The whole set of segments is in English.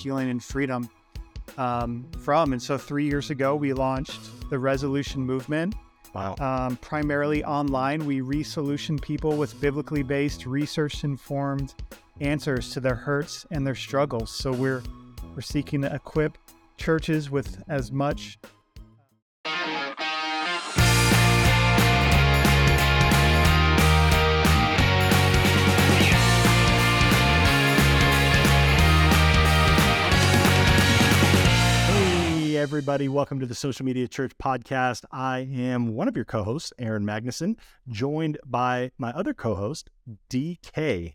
healing and freedom um, from. And so three years ago, we launched the Resolution Movement. Wow. Um, primarily online, we resolution people with biblically based, research informed answers to their hurts and their struggles. So we're we're seeking to equip churches with as much everybody. Welcome to the Social Media Church podcast. I am one of your co hosts, Aaron Magnuson, joined by my other co host, DK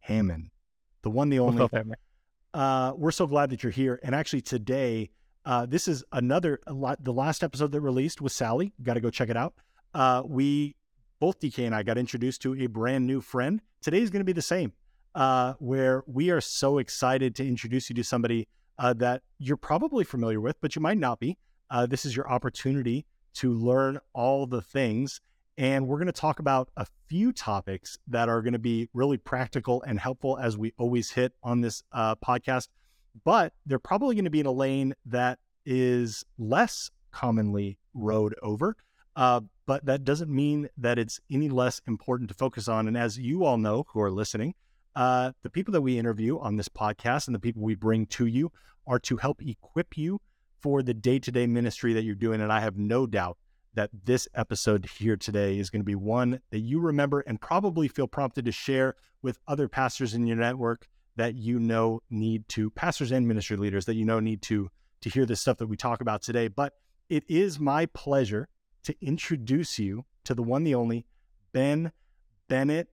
Hammond, the one, the only. Uh, we're so glad that you're here. And actually, today, uh, this is another, lot, the last episode that released was Sally. Got to go check it out. Uh, we, both DK and I, got introduced to a brand new friend. Today is going to be the same, uh, where we are so excited to introduce you to somebody uh, that you're probably familiar with, but you might not be. Uh, this is your opportunity to learn all the things. And we're going to talk about a few topics that are going to be really practical and helpful as we always hit on this uh, podcast. But they're probably going to be in a lane that is less commonly rode over. Uh, but that doesn't mean that it's any less important to focus on. And as you all know who are listening, uh, the people that we interview on this podcast and the people we bring to you are to help equip you for the day to day ministry that you're doing. And I have no doubt that this episode here today is going to be one that you remember and probably feel prompted to share with other pastors in your network that you know need to, pastors and ministry leaders that you know need to to hear this stuff that we talk about today. But it is my pleasure to introduce you to the one, the only Ben Bennett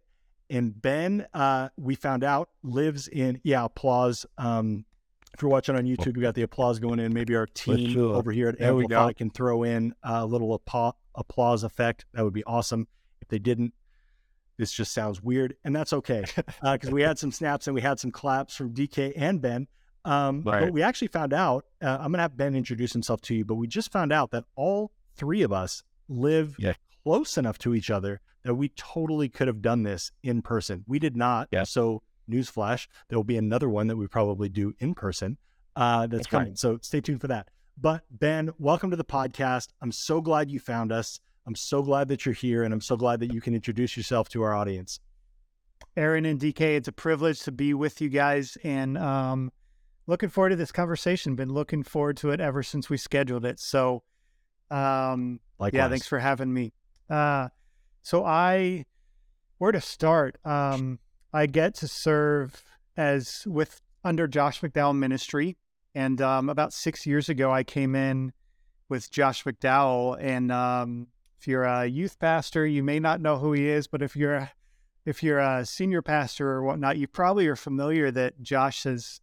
and Ben, uh, we found out, lives in, yeah, applause. Um, if you're watching on YouTube, we got the applause going in. Maybe our team over here at There Amplify can throw in a little appa- applause effect. That would be awesome. If they didn't, this just sounds weird, and that's okay because we had some snaps and we had some claps from DK and Ben. Um, But we actually found out. Uh, I'm going to have Ben introduce himself to you, but we just found out that all three of us live Yeah. close enough to each other that we totally could have done this in person. We did not. Yeah. So, newsflash, there will be another one that we probably do in person. Uh, that's, That's coming. right. So stay tuned for that. But Ben, welcome to the podcast. I'm so glad you found us. I'm so glad that you're here, and I'm so glad that you can introduce yourself to our audience. Aaron and DK. It's a privilege to be with you guys and um, looking forward to this conversation. Been looking forward to it ever since we scheduled it. So, um, Likewise. yeah, thanks for having me. Uh, so I, where to start? Um, I get to serve as with under Josh McDowell Ministry, and um, about six years ago, I came in with Josh McDowell. And um, if you're a youth pastor, you may not know who he is, but if you're a, if you're a senior pastor or whatnot, you probably are familiar that Josh has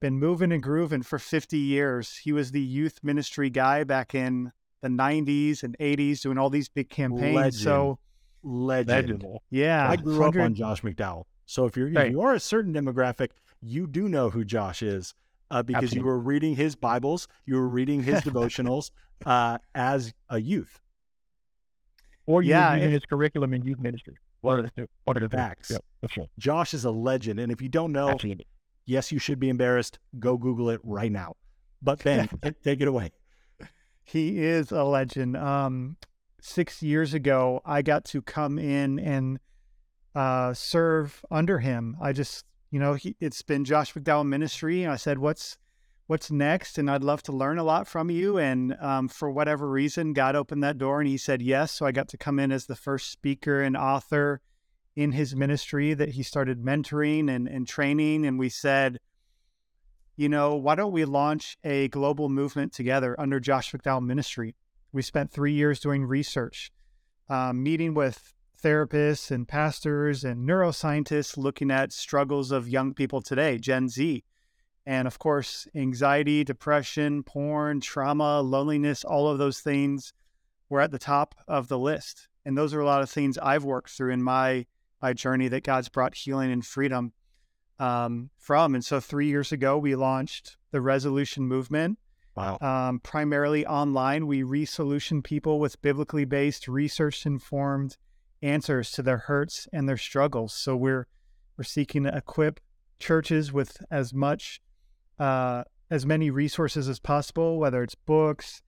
been moving and grooving for 50 years. He was the youth ministry guy back in the 90s and 80s, doing all these big campaigns. Legend. So legend. Legend. yeah, I grew up on Josh McDowell. So if you're if you are a certain demographic, you do know who Josh is uh, because you were reading his Bibles, you were reading his devotionals uh, as a youth. Or you Yeah, yeah, using it- his curriculum in youth ministry. What are the two. One of the. Facts. Yeah, for sure. Josh is a legend, and if you don't know, Absolutely. yes, you should be embarrassed. Go Google it right now. But Ben, take it away. He is a legend. Um, six years ago, I got to come in and uh, serve under him. I just, you know, he, it's been Josh McDowell Ministry, and I said, "What's what's next?" And I'd love to learn a lot from you. And um, for whatever reason, God opened that door, and He said yes. So I got to come in as the first speaker and author in His ministry that He started mentoring and, and training. And we said, you know, why don't we launch a global movement together under Josh McDowell Ministry? We spent three years doing research, um, meeting with therapists and pastors and neuroscientists looking at struggles of young people today, Gen Z. And of course, anxiety, depression, porn, trauma, loneliness, all of those things were at the top of the list. And those are a lot of things I've worked through in my my journey that God's brought healing and freedom um, from. And so three years ago, we launched the Resolution Movement. Wow. Um, primarily online, we resolution people with biblically based, research informed answers to their hurts and their struggles. So we're we're seeking to equip churches with as much uh, as many resources as possible, whether it's books,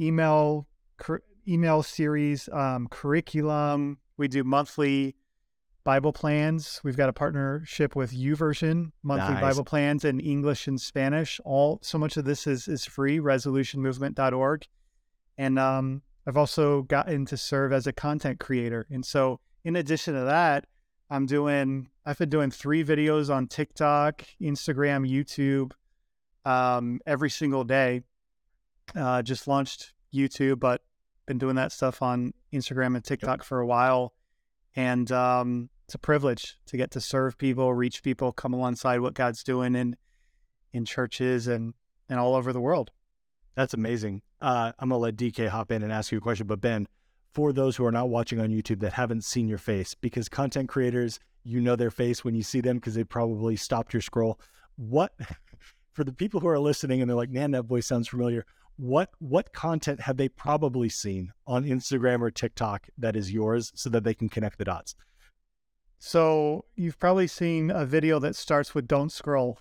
email, cur- email series, um, curriculum. We do monthly Bible plans. We've got a partnership with YouVersion, monthly Nice. Bible plans in English and Spanish. All so much of this is is free. Resolutionmovement.org, and um, I've also gotten to serve as a content creator. And so, in addition to that, I'm doing. I've been doing three videos on TikTok, Instagram, YouTube, um, every single day. Uh, just launched YouTube, but been doing that stuff on Instagram and TikTok for a while. And um, it's a privilege to get to serve people, reach people, come alongside what God's doing in in churches and and all over the world. That's amazing. Uh, I'm gonna let DK hop in and ask you a question, but Ben, for those who are not watching on YouTube that haven't seen your face, because content creators, you know their face when you see them because they probably stopped your scroll. What for the people who are listening and they're like, man, that voice sounds familiar. What what content have they probably seen on Instagram or TikTok that is yours so that they can connect the dots? So you've probably seen a video that starts with "Don't scroll"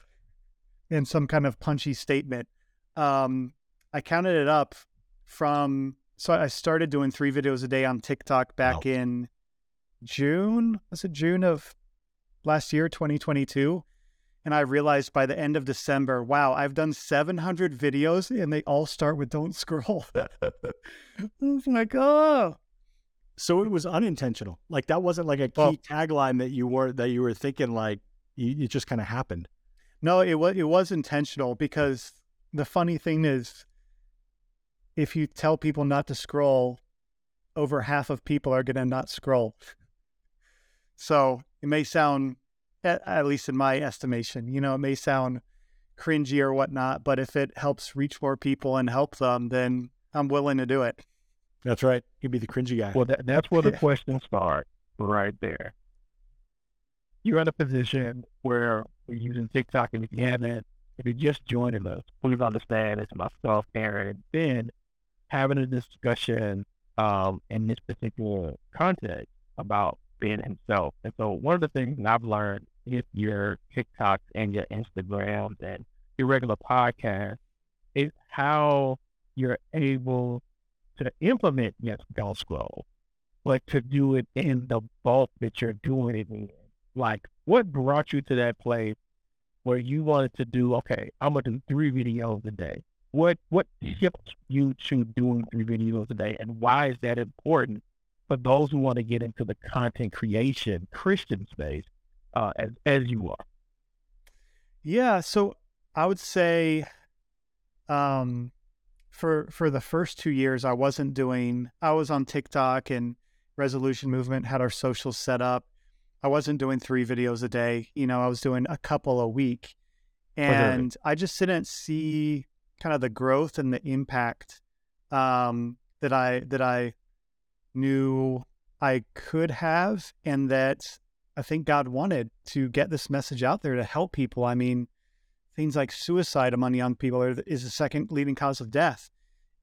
in some kind of punchy statement. Um, I counted it up from so I started doing three videos a day on TikTok back Wow. in June. Was it June of last year, 2022? And I realized by the end of December, wow, I've done 700 videos and they all start with "Don't scroll." I was like, oh, So it was unintentional. Like that wasn't like a key Well- tagline that you were that you were thinking like you, it just kind of happened. No, it was it was intentional because the funny thing is, if you tell people not to scroll, over half of people are going to not scroll. So it may sound, at, at least in my estimation, you know, it may sound cringy or whatnot, but if it helps reach more people and help them, then I'm willing to do it. That's right. You'd be the cringy guy. Well, that, that's where the questions start right there. You're in a position where we're using TikTok, and if you haven't, if you're just joining us, please understand it's myself, Aaron, and Ben having a discussion um, in this particular context about Ben himself. And so, one of the things I've learned is your TikToks and your Instagrams and your regular podcast is how you're able to implement don't scroll, but to do it in the bulk that you're doing it in. Like, what brought you to that place where you wanted to do? Okay, I'm gonna do three videos a day. What what tips you to doing three videos a day, and why is that important for those who want to get into the content creation Christian space, uh, as as you are? Yeah, so I would say um for for the first 2 years I wasn't doing I was on TikTok and Resolution Movement had our social set up. I wasn't doing 3 videos a day, you know, I was doing a couple a week. Okay. And I just didn't see kind of the growth and the impact um that I that I knew I could have and that I think God wanted to get this message out there to help people. I mean, things like suicide among young people are, is the second leading cause of death.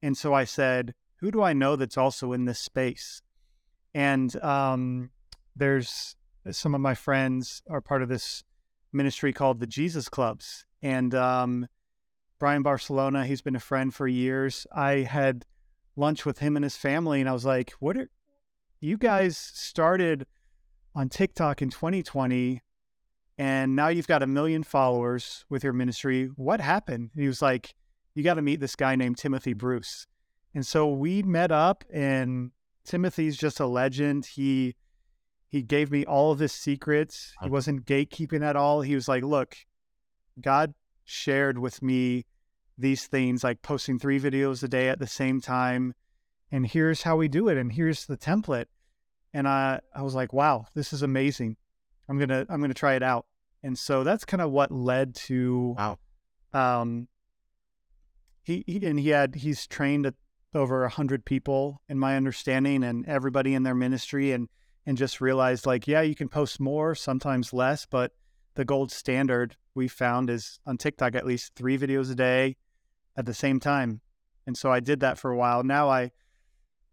And so I said, who do I know that's also in this space? And um, there's some of my friends are part of this ministry called the Jesus Clubs. And um, Brian Barcelona, he's been a friend for years. I had lunch with him and his family, and I was like, what are you guys started on TikTok in 2020 and now you've got a million followers with your ministry. What happened? He was like, You got to meet this guy named Timothy Bruce. And so we met up and Timothy's just a legend. He he gave me all of his secrets. He wasn't gatekeeping at all. He was like, Look, God shared with me these things like posting three videos a day at the same time. And here's how we do it. And here's the template and I I was like, wow, this is amazing. I'm gonna I'm gonna try it out. And so that's kind of what led to Wow. um he, he and he had he's trained at over a hundred people in my understanding and everybody in their ministry and and just realized like yeah you can post more sometimes less but the gold standard we found is on TikTok at least three videos a day at the same time and so I did that for a while now I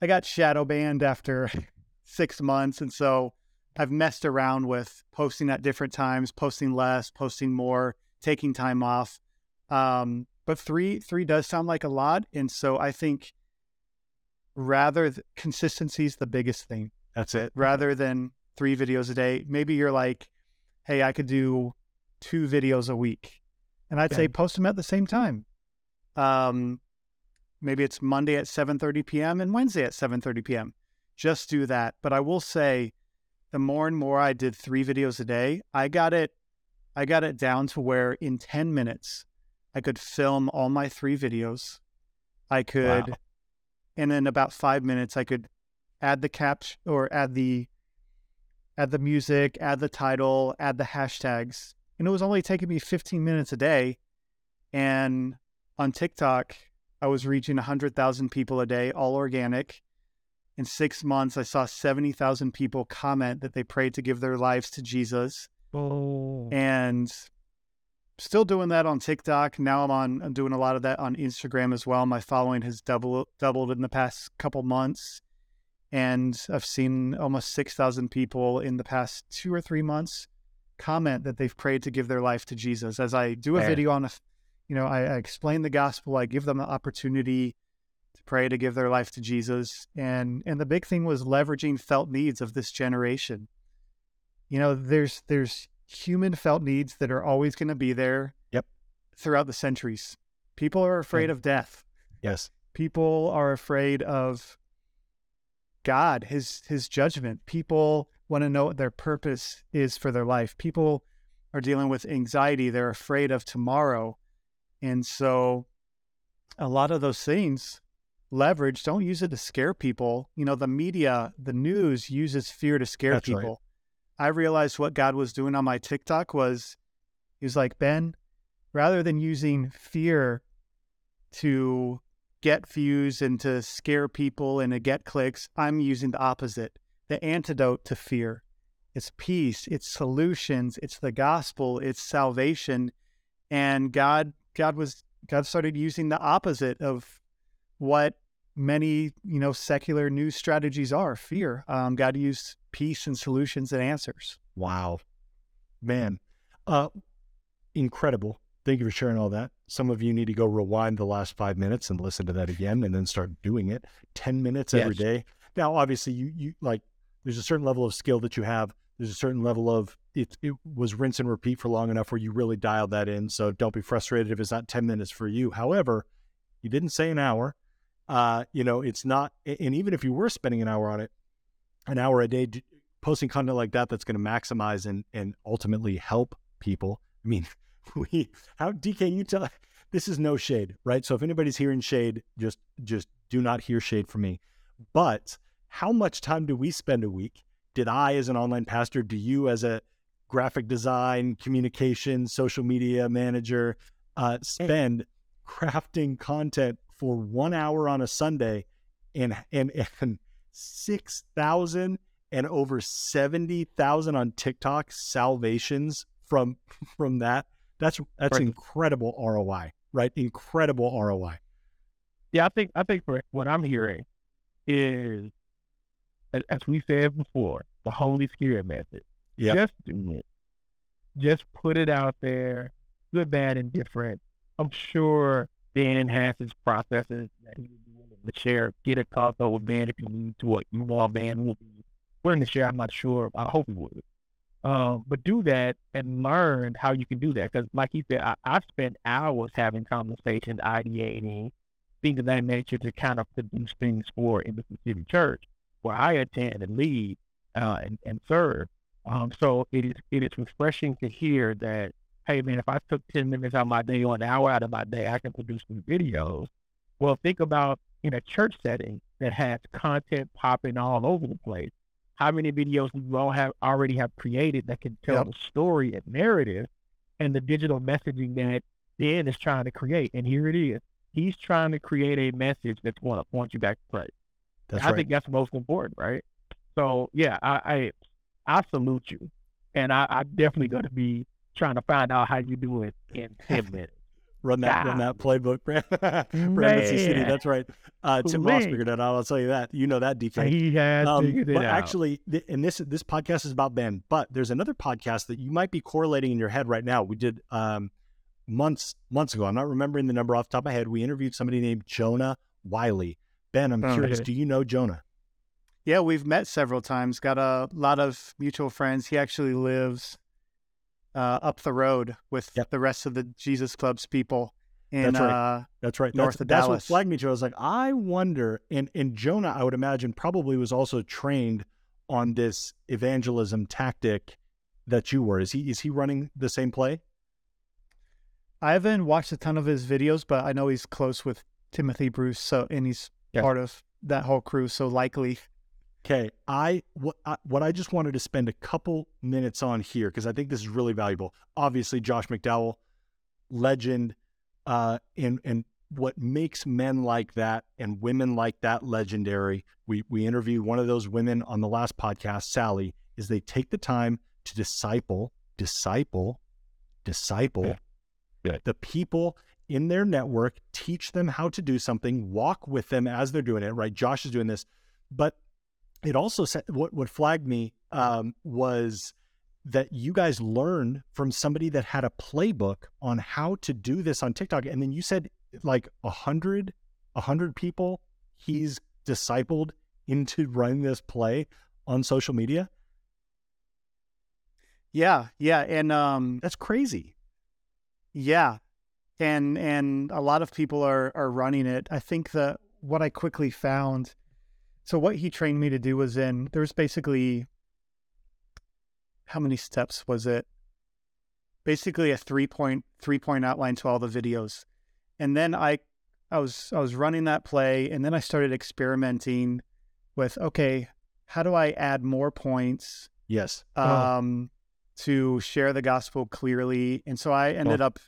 I got shadow banned after six months. And so I've messed around with posting at different times, posting less, posting more, taking time off. Um, but three three does sound like a lot, and so I think rather th- consistency is the biggest thing. That's it. Rather than three videos a day, maybe you're like, hey, I could do two videos a week, and I'd say post them at the same time. Um, maybe it's Monday at 7:30 p.m. and Wednesday at 7:30 p.m. Just do that. But I will say, the more and more I did three videos a day, I got it. I got it down to where in 10 minutes, I could film all my three videos. I could, Wow. and in about five minutes, I could add the cap or add the add the music, add the title, add the hashtags, and it was only taking me 15 minutes a day. And on TikTok, I was reaching 100,000 people a day, all organic. In six months, I saw 70,000 people comment that they prayed to give their lives to Jesus. Oh, And still doing that on TikTok. Now I'm on, I'm doing a lot of that on Instagram as well. My following has doubled, doubled in the past couple months. And I've seen almost 6,000 people in the past two or three months comment that they've prayed to give their life to Jesus. As I do a video on a, you know, I, I explain the gospel, I give them the opportunity to pray to give their life to Jesus. And and the big thing was leveraging felt needs of this generation. You know, there's there's human felt needs that are always going to be there. Yep. Throughout the centuries, people are afraid of death. Yes. People are afraid of God, his his judgment. People want to know what their purpose is for their life. People are dealing with anxiety. They're afraid of tomorrow. And so a lot of those things leverage don't use it to scare people. You know, the media, the news uses fear to scare That's right. people. I realized what God was doing on my TikTok was he was like, Ben, rather than using fear to get views and to scare people and to get clicks, I'm using the opposite the antidote to fear. It's peace, it's solutions, it's the gospel, it's salvation. And God God was God started using the opposite of what many, you know, secular news strategies are, fear. Um, God used peace and solutions and answers. Wow. Man. Uh incredible. Thank you for sharing all that. Some of you need to go rewind the last five minutes and listen to that again and then start doing it. Ten minutes every Yes. day. Now, obviously you you like there's a certain level of skill that you have. There's a certain level of it it was rinse and repeat for long enough where you really dialed that in. So don't be frustrated if it's not ten minutes for you. However, you didn't say an hour. Uh, you know, it's not and even if you were spending an hour on it, an hour a day d- posting content like that that's going to maximize and and ultimately help people. I mean, we how DK you tell this is no shade, right? So if anybody's hearing shade, just just do not hear shade from me. But how much time do we spend a week? Did I as an online pastor, do you as a graphic design, communication, social media manager uh, spend crafting content for one hour on a Sunday and and and six thousand and over seventy thousand on TikTok salvations from from that. That's that's Right. incredible ROI, right? Incredible ROI. yeah. I think I think for what I'm hearing is, as, we said before, the Holy Spirit method. Yep. Just do it. Just put it out there, good, bad, and different. I'm sure Has his processes that he would be willing to share. Get a with Ben if you need to. You all Ben will be willing to share. I'm not sure. I hope he would. Um, but do that and learn how you can do that. Because, like he said, I, I've spent hours having conversations, ideating, things of that nature to kind of produce things for in the City Church, where I attend and lead uh, and, and serve. Um, so it is it is refreshing to hear that, hey man, if I took ten minutes out of my day or an hour out of my day, I can produce some videos. Well, think about in a church setting that has content popping all over the place. How many videos do you all have already have created that can tell Yep. the story and narrative and the digital messaging that Dan is trying to create? And here it is. He's trying to create a message that's going to point you back to Christ. That's I right. think that's most important, right? So yeah, I I, I salute you, and I, I definitely going to be trying to find out how you do it in ten minutes. run that run that playbook, Brandon. Brandon C. City. That's right. Uh, Tim Ross figured it out. I'll tell you that. You know that DK. He has Um, figured it but out. actually, th- and this this podcast is about Ben. But there's another podcast that you might be correlating in your head right now. We did um, months months ago. I'm not remembering the number off the top of my head. We interviewed somebody named Jonah Wiley. Ben, I'm Oh, curious. okay. Do you know Jonah? Yeah, we've met several times. Got a lot of mutual friends. He actually lives uh, up the road with Yep. the rest of the Jesus Club's people in That's right. uh, That's right. North that's, of that's what Dallas. flagged me to. I was like, I wonder. And and Jonah, I would imagine, probably was also trained on this evangelism tactic that you were. Is he is he running the same play? I haven't watched a ton of his videos, but I know he's close with Timothy Bruce, so and he's Yeah. part of that whole crew. So likely, Okay, I what I, what I just wanted to spend a couple minutes on here because I think this is really valuable. Obviously, Josh McDowell, legend, uh, and and what makes men like that and women like that legendary. We we interviewed one of those women on the last podcast, Sally. Is they take the time to disciple, disciple, disciple Yeah. Yeah. the people in their network, teach them how to do something, walk with them as they're doing it. Right, Josh is doing this, but it also said what what flagged me um, was that you guys learned from somebody that had a playbook on how to do this on TikTok, and then you said like a hundred, a hundred people he's discipled into running this play on social media. yeah, yeah, and um, That's crazy. Yeah. And and a lot of people are are running it. I think that what I quickly found so what he trained me to do was in there's basically how many steps was it? Basically a three point three point outline to all the videos. And then I I was I was running that play and then I started experimenting with okay, how do I add more points? Yes. Oh. um, to share the gospel clearly. And so I ended up,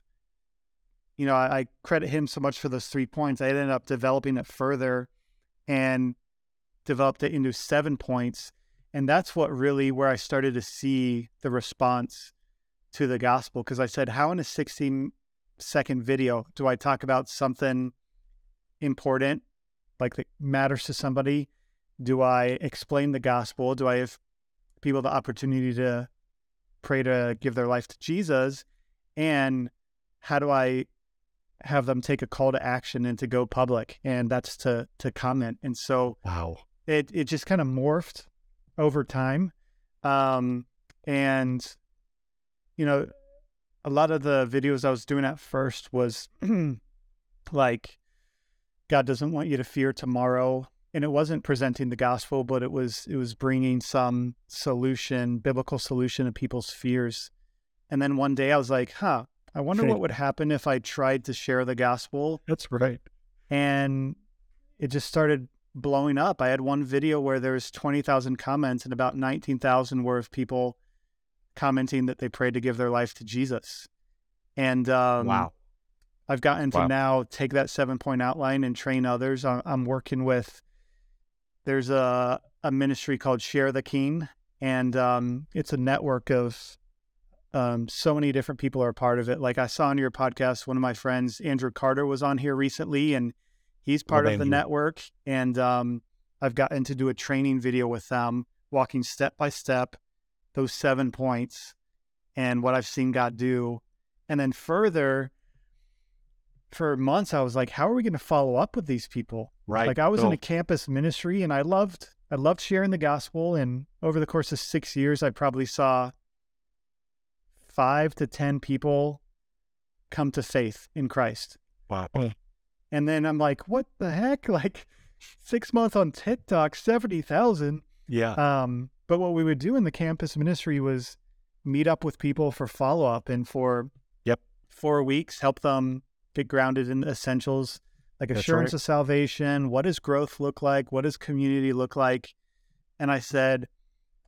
you know, I, I credit him so much for those three points. I ended up developing it further and developed it into seven points. And that's what really where I started to see the response to the gospel. Because I said, how in a 16 second video do I talk about something important, like that matters to somebody? Do I explain the gospel? Do I have people the opportunity to pray to give their life to Jesus? And how do I have them take a call to action and to go public? And that's to to comment. And so Wow. It it just kind of morphed over time. Um, and you know, a lot of the videos I was doing at first was like God doesn't want you to fear tomorrow, and it wasn't presenting the gospel, but it was it was bringing some solution, biblical solution to people's fears. And then one day I was like, "Huh, I wonder what would happen if I tried to share the gospel That's right. and it just started blowing up. I had one video where there was 20,000 comments and about 19,000 were of people commenting that they prayed to give their life to Jesus. And um, wow. I've gotten to Wow. now take that seven point outline and train others. I'm, I'm working with, there's a, a ministry called Share the King, and um, it's a network of um, so many different people are a part of it. Like I saw on your podcast, one of my friends, Andrew Carter, was on here recently, and he's part of the Andrew. network. And um, I've gotten to do a training video with them, walking step by step those seven points and what I've seen God do. And then further, for months, I was like, how are we going to follow up with these people? Right. Like I was in a campus ministry and I loved I loved sharing the gospel and over the course of 6 years I probably saw 5 to 10 people come to faith in Christ. Wow. And then I'm like, what the heck? Like 6 months on TikTok, 70,000. Yeah. Um but what we would do in the campus ministry was meet up with people for follow-up and for Yep. 4 weeks help them get grounded in essentials like That's assurance right. of salvation. What does growth look like? What does community look like? And I said,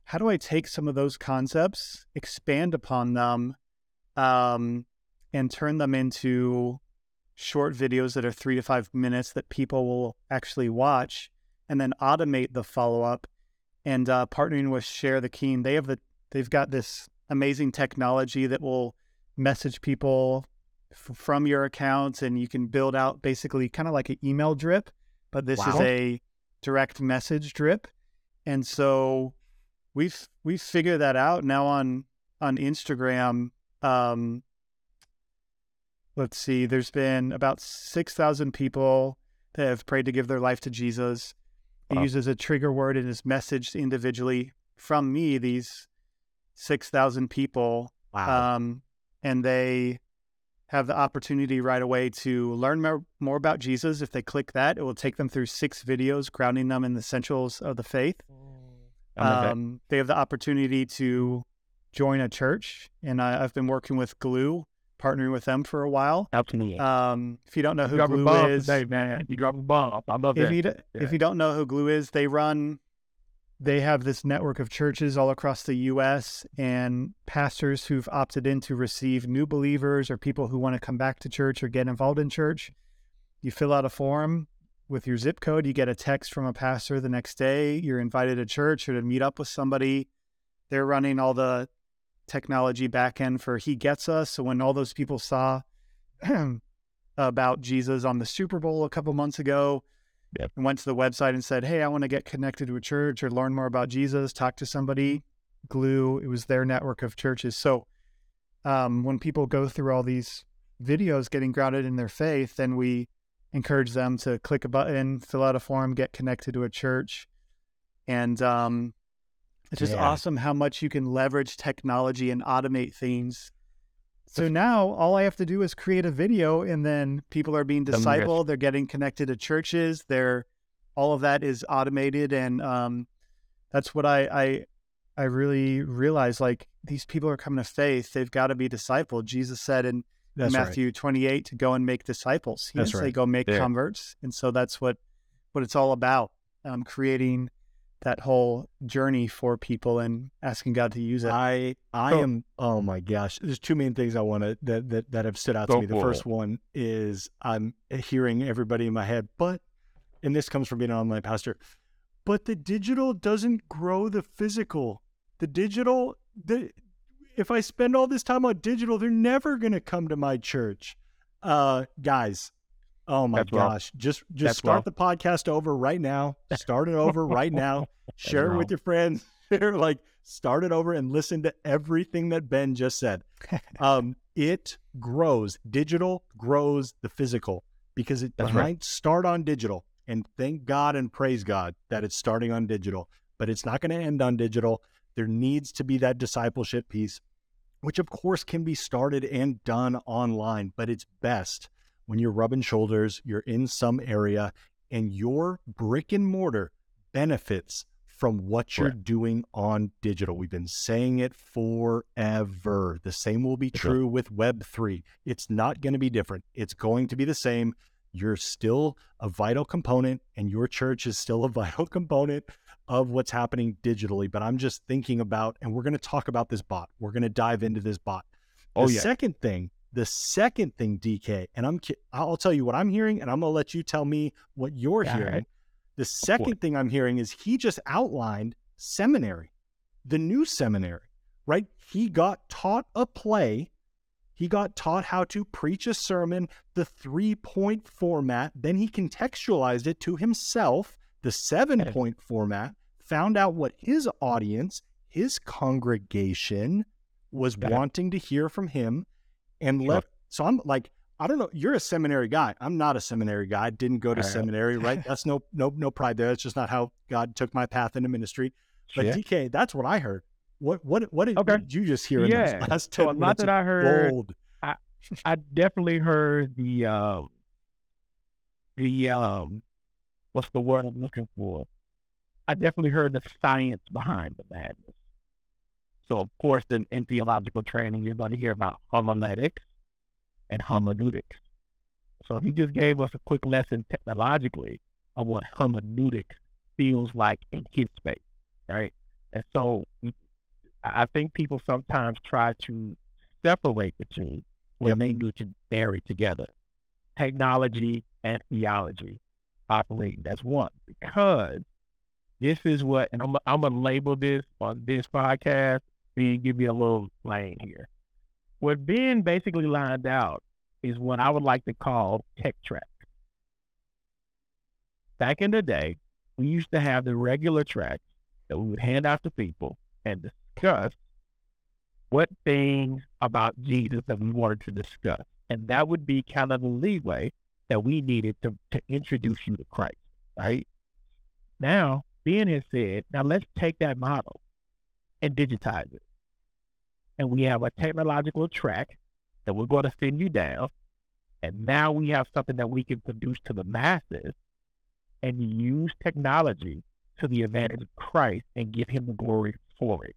how do I take some of those concepts, expand upon them, um, and turn them into short videos that are three to five minutes that people will actually watch, and then automate the follow up. And uh, partnering with Share the King, they have the they've got this amazing technology that will message people f- from your accounts and you can build out basically kind of like an email drip but this is a direct message drip. And so we've we've figured that out. Now on on instagram um let's see, there's been about 6,000 people that have prayed to give their life to Jesus. He Wow. uses a trigger word in his message individually from me, these 6,000 people. Wow. Um, and they have the opportunity right away to learn more, more about Jesus. If they click that, it will take them through six videos grounding them in the essentials of the faith. Um, they have the opportunity to join a church, and I, I've been working with Glue, partnering with them for a while. Absolutely. Um, if you don't know who a Glue is, today, man. You drop a bomb. I love if that. you Yeah. if you don't know who Glue is, they run. They have this network of churches all across the U.S. and pastors who've opted in to receive new believers or people who want to come back to church or get involved in church. You fill out a form with your zip code. You get a text from a pastor the next day. You're invited to church or to meet up with somebody. They're running all the technology back end for He Gets Us. So when all those people saw about Jesus on the Super Bowl a couple months ago, Yep. and went to the website and said, Hey, I want to get connected to a church or learn more about Jesus, talk to somebody. Glue, it was their network of churches. So um, when people go through all these videos getting grounded in their faith, then we encourage them to click a button, fill out a form, get connected to a church. And um, it's just Yeah. awesome how much you can leverage technology and automate things. So now all I have to do is create a video and then people are being discipled, they're getting connected to churches, they're all of that is automated and um, that's what I, I I really realized like these people are coming to faith, they've got to be discipled. Jesus said in That's right. Matthew 28 to go and make disciples. He That's didn't say go make Yeah. converts. And so that's what what it's all about. Um, creating that whole journey for people and asking God to use it. I I So- am oh my gosh. There's two main things I want to that, that that have stood out to me. The first it. one is I'm hearing everybody in my head, but and this comes from being an online pastor, but the digital doesn't grow the physical. The digital the if I spend all this time on digital, they're never gonna come to my church. Uh guys, oh my That's gosh. Just just That's start the podcast over right now. Start it over right now. Share it with your friends. Share like start it over and listen to everything that Ben just said. Um, it grows. Digital grows the physical because it That's might right. start on digital. And thank God and praise God that it's starting on digital, but it's not going to end on digital. There needs to be that discipleship piece, which of course can be started and done online, but it's best when you're rubbing shoulders, you're in some area, and your brick and mortar benefits from what you're Correct. doing on digital. We've been saying it forever. The same will be sure. true with Web3. It's not going to be different. It's going to be the same. You're still a vital component, and your church is still a vital component of what's happening digitally. But I'm just thinking about, and we're going to talk about this bot. We're going to dive into this bot. Oh, the Oh, yeah. second thing, the second thing, DK, and I'm I'll tell you what I'm hearing, and I'm gonna let you tell me what you're All hearing. right. The second thing I'm hearing is he just outlined seminary, the new seminary, right? He got taught a play. He got taught how to preach a sermon, the three point format. Then he contextualized it to himself, the seven point format, found out what his audience, his congregation was wanting to hear from him and Sure. left. So I'm like, I don't know. You're a seminary guy. I'm not a seminary guy. Didn't go to All right. seminary, right? That's no no no pride there. That's just not how God took my path into ministry. But Yeah. DK, that's what I heard. What what what did, Okay. did you just hear in Yeah. those last So a lot that I heard, gold? I definitely heard the um, the um, what's the word I'm looking for? I definitely heard the science behind the madness. So of course, in, in theological training, you're going to hear about homiletics and hermeneutics. So he just gave us a quick lesson technologically of what hermeneutics feels like in his space, right? And so I think people sometimes try to separate the two when they need to marry together. Technology and theology operating as one because this is what, and I'm, I'm going to label this on this podcast and give you a little lane here. What Ben basically lined out is what I would like to call tech track. Back in the day, we used to have the regular tracks that we would hand out to people and discuss what things about Jesus that we wanted to discuss. And that would be kind of the leeway that we needed to, to introduce you to Christ, right? Now, Ben has said, now let's take that model and digitize it. And we have a technological track that we're going to send you down. And now we have something that we can produce to the masses and use technology to the advantage of Christ and give him the glory for it.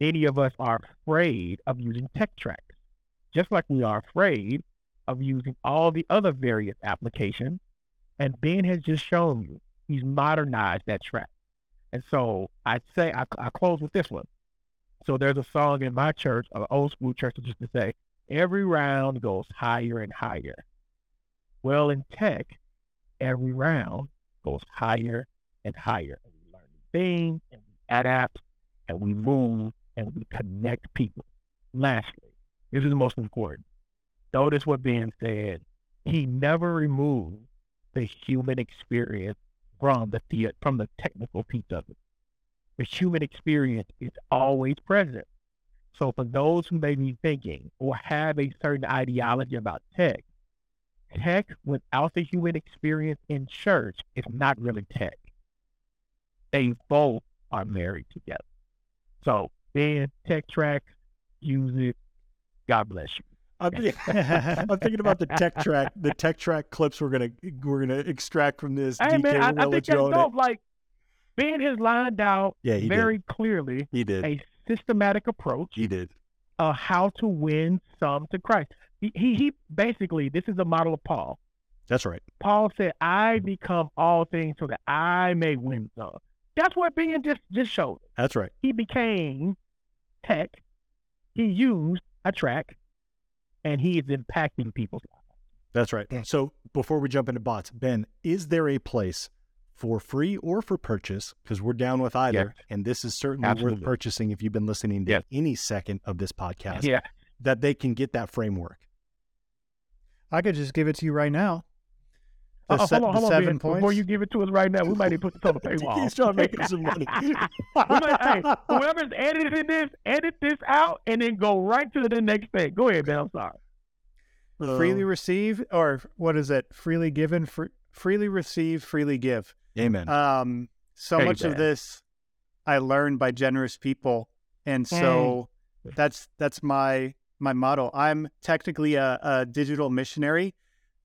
Many of us are afraid of using tech tracks, just like we are afraid of using all the other various applications. And Ben has just shown you he's modernized that track. And so I'd say I, I close with this one. So there's a song in my church, an old school church, that used to say, every round goes higher and higher. Well, in tech, every round goes higher and higher. We learn things, and we adapt, and we move, and we connect people. Lastly, this is the most important. Notice what Ben said. He never removed the human experience from the, the from the technical piece of it. The human experience is always present. So for those who may be thinking or have a certain ideology about tech, tech without the human experience in church is not really tech. They both are married together. So Ben, tech track, use it. God bless you. I'm, I'm, thinking about the tech track, the tech track clips we're gonna we're gonna extract from this. Hey DK, man, I, I think that's dope. Like Ben has lined out yeah, very did. clearly he did a systematic approach. He did. Uh, how to win some to Christ. He, he he basically this is a model of Paul. That's right. Paul said, "I become all things so that I may win some." That's what Ben just just showed. That's right. He became tech. He used a track and he is impacting people's lives. That's right. So before we jump into bots, Ben, is there a place for free or for purchase? Because we're down with either, yes. and this is certainly Absolutely. worth purchasing if you've been listening to yes. any second of this podcast. Yeah. That they can get that framework. I could just give it to you right now. The, uh, se- hold on, hold on, ben. Before you give it to us right now, we might need to put this on the paywall. He's trying to make some money. might, hey, whoever's editing this, edit this out and then go right to the next thing. Go ahead, Ben. I'm sorry. Uh, freely receive, or what is it? Freely given, fr- freely receive, freely give. Amen. Um, so Amen. much of this I learned by generous people, and so that's that's my my motto. I'm technically a, a digital missionary,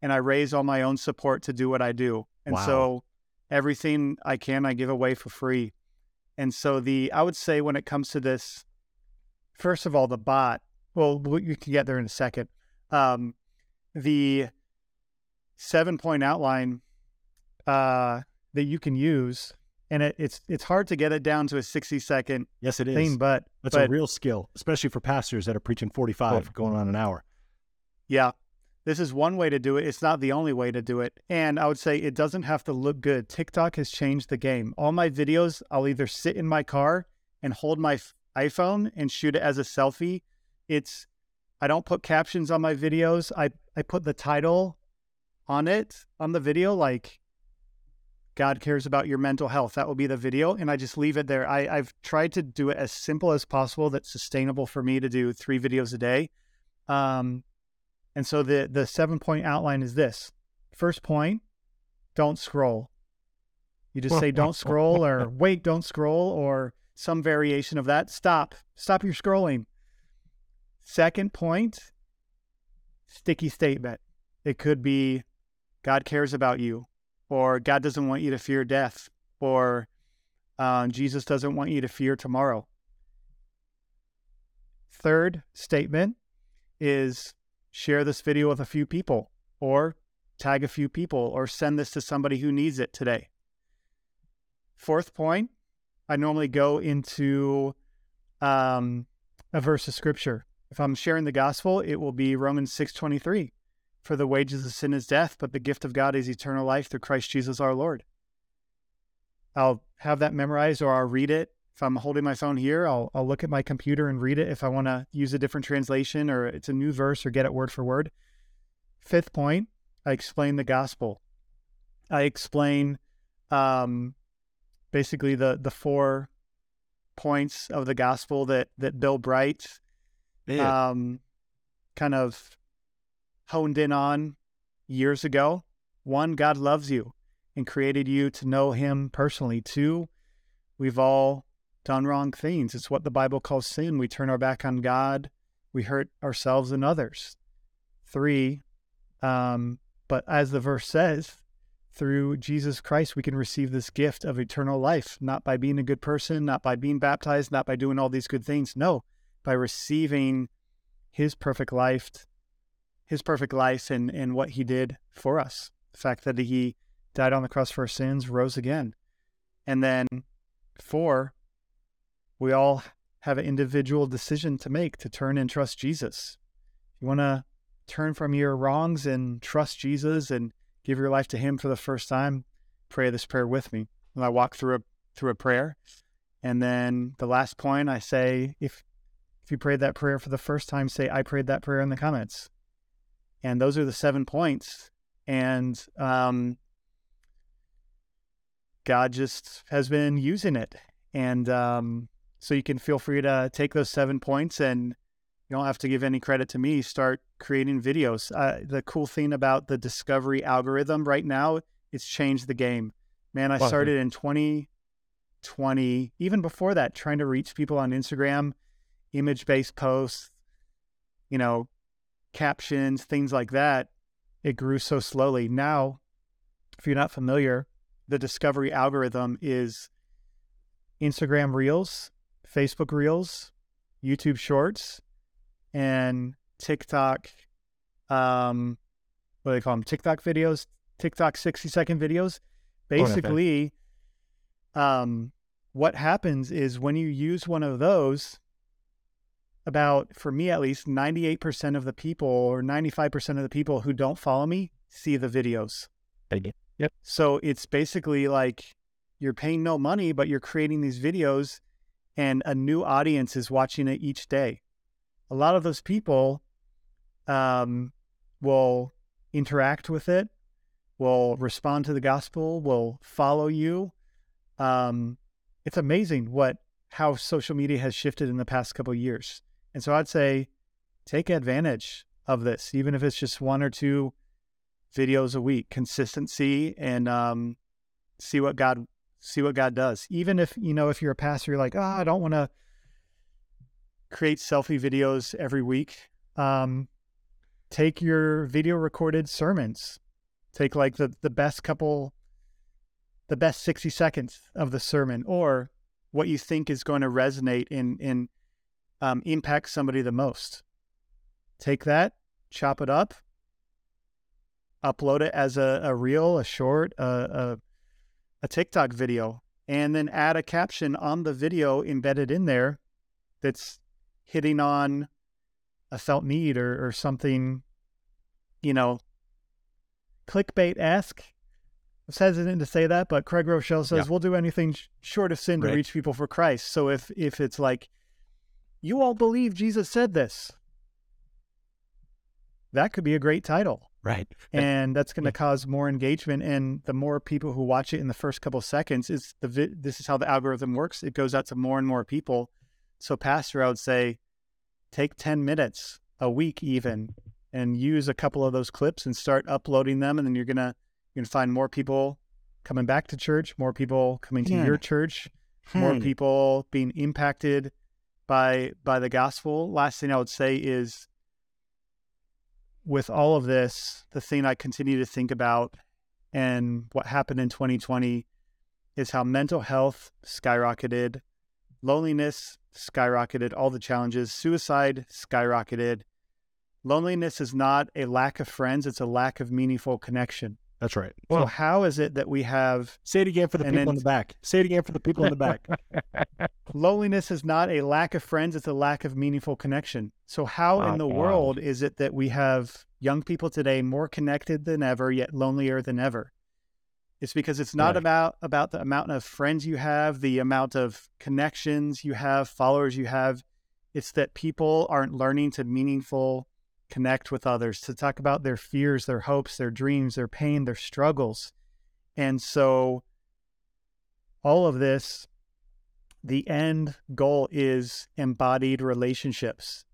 and I raise all my own support to do what I do. And Wow. so everything I can, I give away for free. And so the I would say when it comes to this, first of all, the bot. Well, we you can get there in a second. Um, the seven point outline uh, that you can use, and it, it's it's hard to get it down to a sixty second yes, it is. thing, but That's but a real skill, especially for pastors that are preaching 45, going on an hour. Yeah. This is one way to do it. It's not the only way to do it. And I would say it doesn't have to look good. TikTok has changed the game. All my videos, I'll either sit in my car and hold my iPhone and shoot it as a selfie. It's, I don't put captions on my videos. I, I put the title on it, on the video, like, God cares about your mental health. That will be the video. And I just leave it there. I, I've tried to do it as simple as possible that's sustainable for me to do three videos a day. Um, and so the the seven point outline is this. First point, don't scroll. You just say don't scroll or wait, don't scroll or some variation of that. Stop. Stop your scrolling. Second point, sticky statement. It could be God cares about you or God doesn't want you to fear death or uh, Jesus doesn't want you to fear tomorrow. Third statement is share this video with a few people or tag a few people or send this to somebody who needs it today. Fourth point, I normally go into um, a verse of scripture. If I'm sharing the gospel, it will be Romans 6:23. For the wages of sin is death, but the gift of God is eternal life through Christ Jesus our Lord. I'll have that memorized or I'll read it. If I'm holding my phone here, I'll, I'll look at my computer and read it if I want to use a different translation or it's a new verse or get it word for word. Fifth point, I explain the gospel. I explain um, basically the, the four points of the gospel that, that Bill Bright um, kind of honed in on years ago. One, God loves you and created you to know Him personally. Two, we've all done wrong things. It's what the Bible calls sin. We turn our back on God, we hurt ourselves and others. Three, um, but as the verse says, through Jesus Christ, we can receive this gift of eternal life, not by being a good person, not by being baptized, not by doing all these good things. No, by receiving his perfect life, his perfect life and, and what he did for us. The fact that he died on the cross for our sins, rose again. And then four, we all have an individual decision to make to turn and trust Jesus. You want to turn from your wrongs and trust Jesus and give your life to him for the first time, pray this prayer with me. And I walk through a through a prayer. And then the last point I say, if if you prayed that prayer for the first time, say I prayed that prayer in the comments. And those are the seven points. And um, God just has been using it. And um, so you can feel free to take those seven points and you don't have to give any credit to me. Start creating videos. Uh, the cool thing about the discovery algorithm right now, it's changed the game. Man, I started in 2020, even before that, trying to reach people on Instagram, image based posts, you know, captions, things like that. It grew so slowly. Now, if you're not familiar, the discovery algorithm is Instagram Reels, Facebook Reels, YouTube Shorts, and TikTok, um, what do they call them? TikTok videos, TikTok 60 second videos. Basically, um, what happens is when you use one of those, about, for me at least, 98% of the people or 95% of the people who don't follow me see the videos. Yep. So it's basically like you're paying no money, but you're creating these videos and a new audience is watching it each day a lot of those people um, will interact with it, will respond to the gospel, will follow you. Um, it's amazing what how social media has shifted in the past couple years. And so I'd say take advantage of this, even if it's just one or two videos a week, consistency, and um, see what God see what God does. Even if you know if you're a pastor, you're like, oh, I don't want to create selfie videos every week. Um, take your video recorded sermons. Take like the, the best couple, the best 60 seconds of the sermon or what you think is going to resonate in, and um, impact somebody the most. Take that, chop it up, upload it as a, a reel, a short, a, a, a TikTok video, and then add a caption on the video embedded in there that's hitting on a felt need or, or something, you know, clickbait esque. I was hesitant to say that, but Craig Groeschel says yeah. we'll do anything short of sin right. to reach people for Christ. So if if it's like, you all believe Jesus said this, that could be a great title. Right. And that's going to cause more engagement. And the more people who watch it in the first couple seconds, is the vi- this is how the algorithm works. It goes out to more and more people. So, pastor, I would say, take 10 minutes a week even and use a couple of those clips and start uploading them and then you're gonna you're gonna find more people coming back to church more people coming to yeah. your church hmm. more people being impacted by by the gospel last thing i would say is with all of this the thing i continue to think about and what happened in 2020 is how mental health skyrocketed loneliness skyrocketed, all the challenges, suicide skyrocketed. Loneliness is not a lack of friends, it's a lack of meaningful connection. That's right. Well, so how is it that we have Say it again for the people in the back. Say it again for the people in the back. Loneliness is not a lack of friends, it's a lack of meaningful connection. So how in ah, the world is it that we have young people today more connected than ever yet lonelier than ever? It's because it's not right. about about the amount of friends you have, the amount of connections you have, followers you have. It's that people aren't learning to meaningful connect with others, to talk about their fears, their hopes, their dreams, their pain, their struggles. And so all of this the end goal is embodied relationships.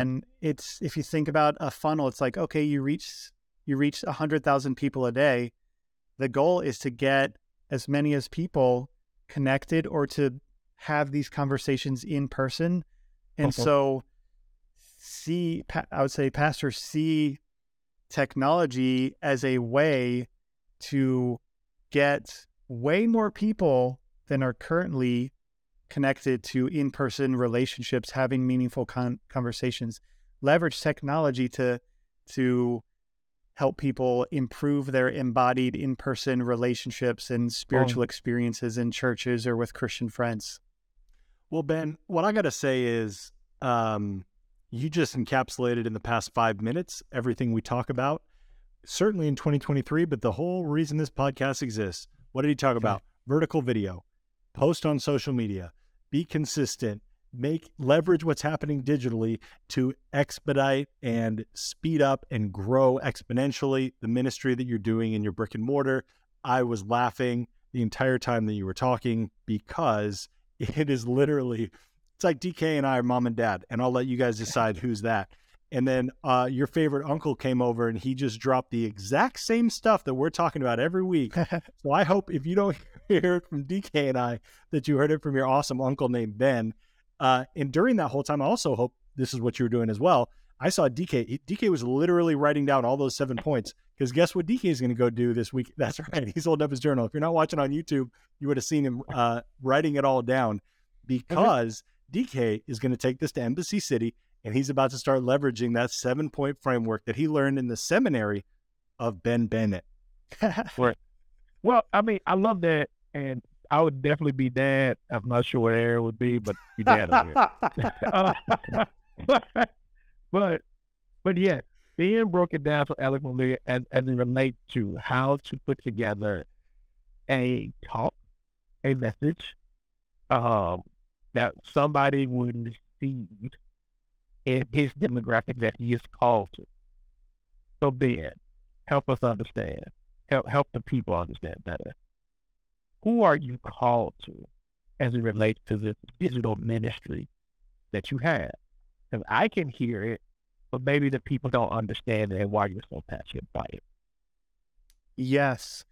And it's if you think about a funnel, it's like okay, you reach you reach a hundred thousand people a day. The goal is to get as many as people connected or to have these conversations in person. And so, see, pa- I would say, pastors see technology as a way to get way more people than are currently connected to in person relationships, having meaningful con- conversations. Leverage technology to to help people improve their embodied in person relationships and spiritual experiences in churches or with Christian friends. Well, Ben, what I got to say is um, you just encapsulated in the past five minutes everything we talk about, certainly in 2023, but the whole reason this podcast exists. What did he talk about? Vertical video, post on social media, be consistent, make leverage what's happening digitally to expedite and speed up and grow exponentially the ministry that you're doing in your brick and mortar. I was laughing the entire time that you were talking because it is literally it's like DK and I are mom and dad, and I'll let you guys decide who's that. And then uh, your favorite uncle came over and he just dropped the exact same stuff that we're talking about every week. so I hope if you don't hear it from DK and I, that you heard it from your awesome uncle named Ben. Uh, and during that whole time, I also hope this is what you were doing as well. I saw DK. DK was literally writing down all those seven points because guess what DK is going to go do this week? That's right. He's holding up his journal. If you're not watching on YouTube, you would have seen him uh, writing it all down because DK is going to take this to Embassy City and he's about to start leveraging that seven point framework that he learned in the seminary of Ben Bennett. Well, I mean, I love that, and I would definitely be dad. I'm not sure what Aaron would be, but be dad on here. Uh, but but yeah, being broken down so eloquently and and relate to how to put together a talk, a message, um, that somebody would receive in his demographic that he is called to. So Ben, help us understand. Help help the people understand better. Who are you called to as it relates to this digital ministry that you have? Because I can hear it, but maybe the people don't understand it and why you're so passionate about it. Yes.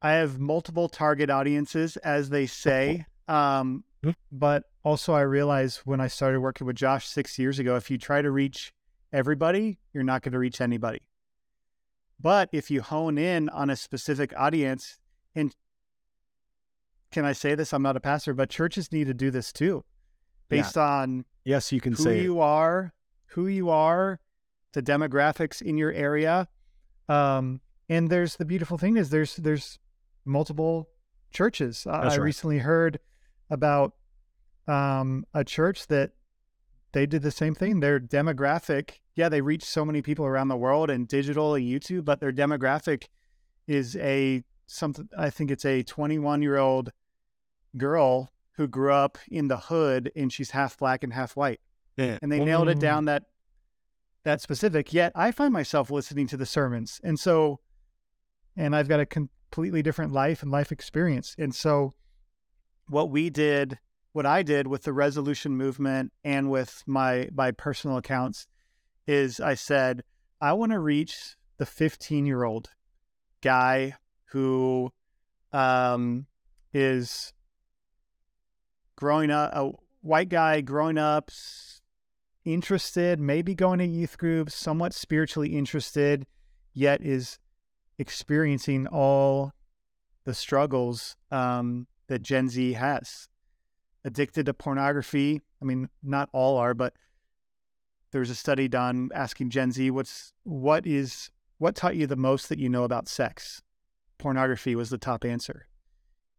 I have multiple target audiences, as they say. Um, Mhm. but also, I realized when I started working with Josh six years ago, if you try to reach everybody, you're not going to reach anybody. But if you hone in on a specific audience, and can I say this? I'm not a pastor, but churches need to do this too, Yeah. based on Yes, you can who say it. you are, who you are, the demographics in your area. Um, and there's the beautiful thing is there's there's multiple churches. I, I right. recently heard about um, a church that they did the same thing. Their demographic, yeah, they reach so many people around the world and digital and YouTube, but their demographic is a something. I think it's a 21 year old girl who grew up in the hood and she's half black and half white Yeah. and they nailed it Mm. down that that specific yet i find myself listening to the sermons and so and i've got a completely different life and life experience and so what we did what i did with the resolution movement and with my my personal accounts is i said i want to reach the 15 year old guy who um is growing up a white guy growing up interested maybe going to youth groups somewhat spiritually interested yet is experiencing all the struggles um, that gen z has addicted to pornography i mean not all are but there's a study done asking gen z what's what is what taught you the most that you know about sex pornography was the top answer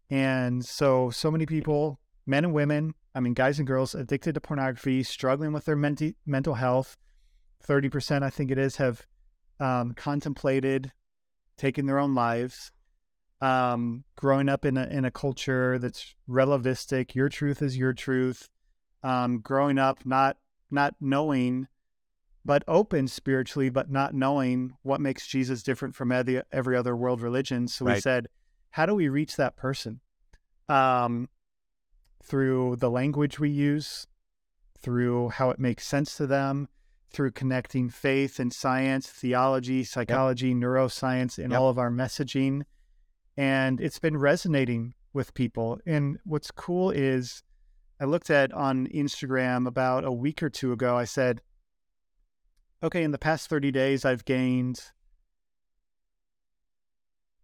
and so so many people men and women, I mean, guys and girls addicted to pornography, struggling with their menti- mental health. 30%, I think it is, have um, contemplated taking their own lives. Um, growing up in a, in a culture that's relativistic, your truth is your truth. Um, growing up not not knowing, but open spiritually, but not knowing what makes Jesus different from every, every other world religion. So we said, how do we reach that person? Um, through the language we use, through how it makes sense to them, through connecting faith and science, theology, psychology, yep. neuroscience in yep. all of our messaging. And it's been resonating with people. And what's cool is I looked at on Instagram about a week or two ago, I said, okay, in the past 30 days, I've gained,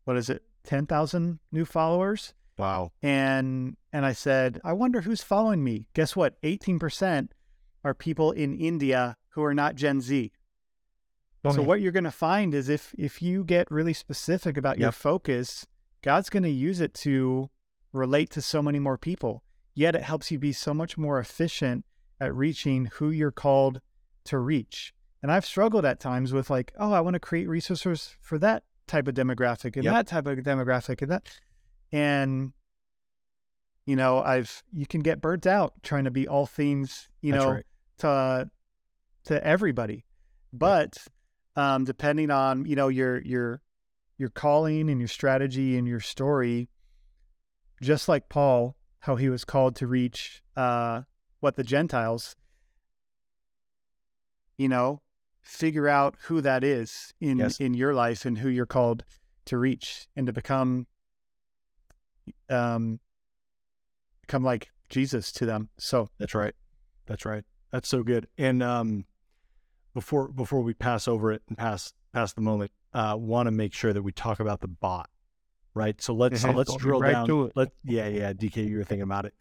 what is it, 10,000 new followers. Wow. And and I said, I wonder who's following me. Guess what? 18% are people in India who are not Gen Z. So what you're going to find is if if you get really specific about yep. your focus, God's going to use it to relate to so many more people. Yet it helps you be so much more efficient at reaching who you're called to reach. And I've struggled at times with like, oh, I want to create resources for that type of demographic and yep. that type of demographic and that and you know i've you can get burnt out trying to be all things you That's know right. to to everybody but um depending on you know your your your calling and your strategy and your story just like paul how he was called to reach uh what the gentiles you know figure out who that is in yes. in your life and who you're called to reach and to become um become like Jesus to them. So that's right. That's right. That's so good. And um before before we pass over it and pass pass the moment, uh want to make sure that we talk about the bot. Right. So let's mm-hmm. let's drill right down. Let yeah, yeah, DK, you were thinking about it.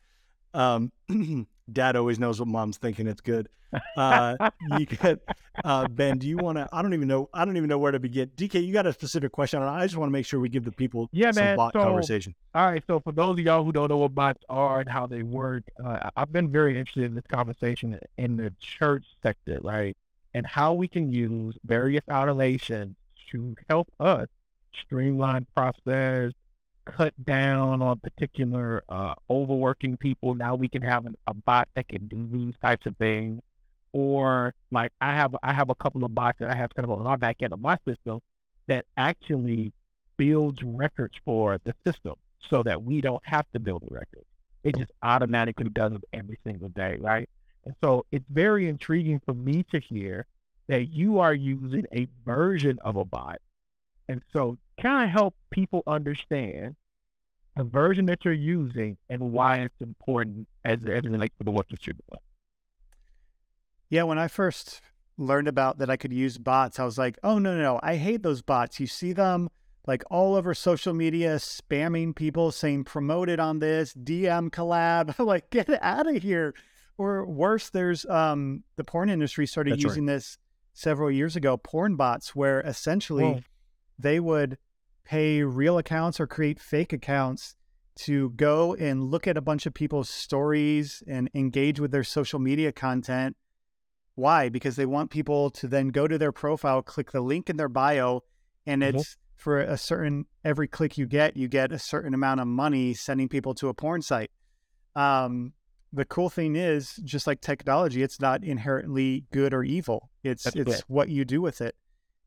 Um dad always knows what mom's thinking it's good. Uh, you get uh, Ben. Do you want to? I don't even know. I don't even know where to begin. DK, you got a specific question? I just want to make sure we give the people yeah, some man. bot so, conversation. All right. So for those of y'all who don't know what bots are and how they work, uh, I've been very interested in this conversation in the church sector, right? And how we can use various automations to help us streamline process, cut down on particular uh, overworking people. Now we can have an, a bot that can do these types of things. Or like I have I have a couple of bots that I have kind of on our back end of my system that actually builds records for the system so that we don't have to build the records. It just automatically does it every single day, right? And so it's very intriguing for me to hear that you are using a version of a bot and so kind of help people understand the version that you're using and why it's important as, as it relates to the work that you're doing. Yeah, when I first learned about that I could use bots, I was like, oh, no, no, no. I hate those bots. You see them like all over social media spamming people saying promoted on this, DM collab. like, get out of here. Or worse, there's um, the porn industry started That's using right. this several years ago, porn bots, where essentially Whoa they would pay real accounts or create fake accounts to go and look at a bunch of people's stories and engage with their social media content. Why? Because they want people to then go to their profile, click the link in their bio, and mm-hmm. it's for a certain every click you get, you get a certain amount of money sending people to a porn site. Um, the cool thing is, just like technology, it's not inherently good or evil. It's That's it's what you do with it.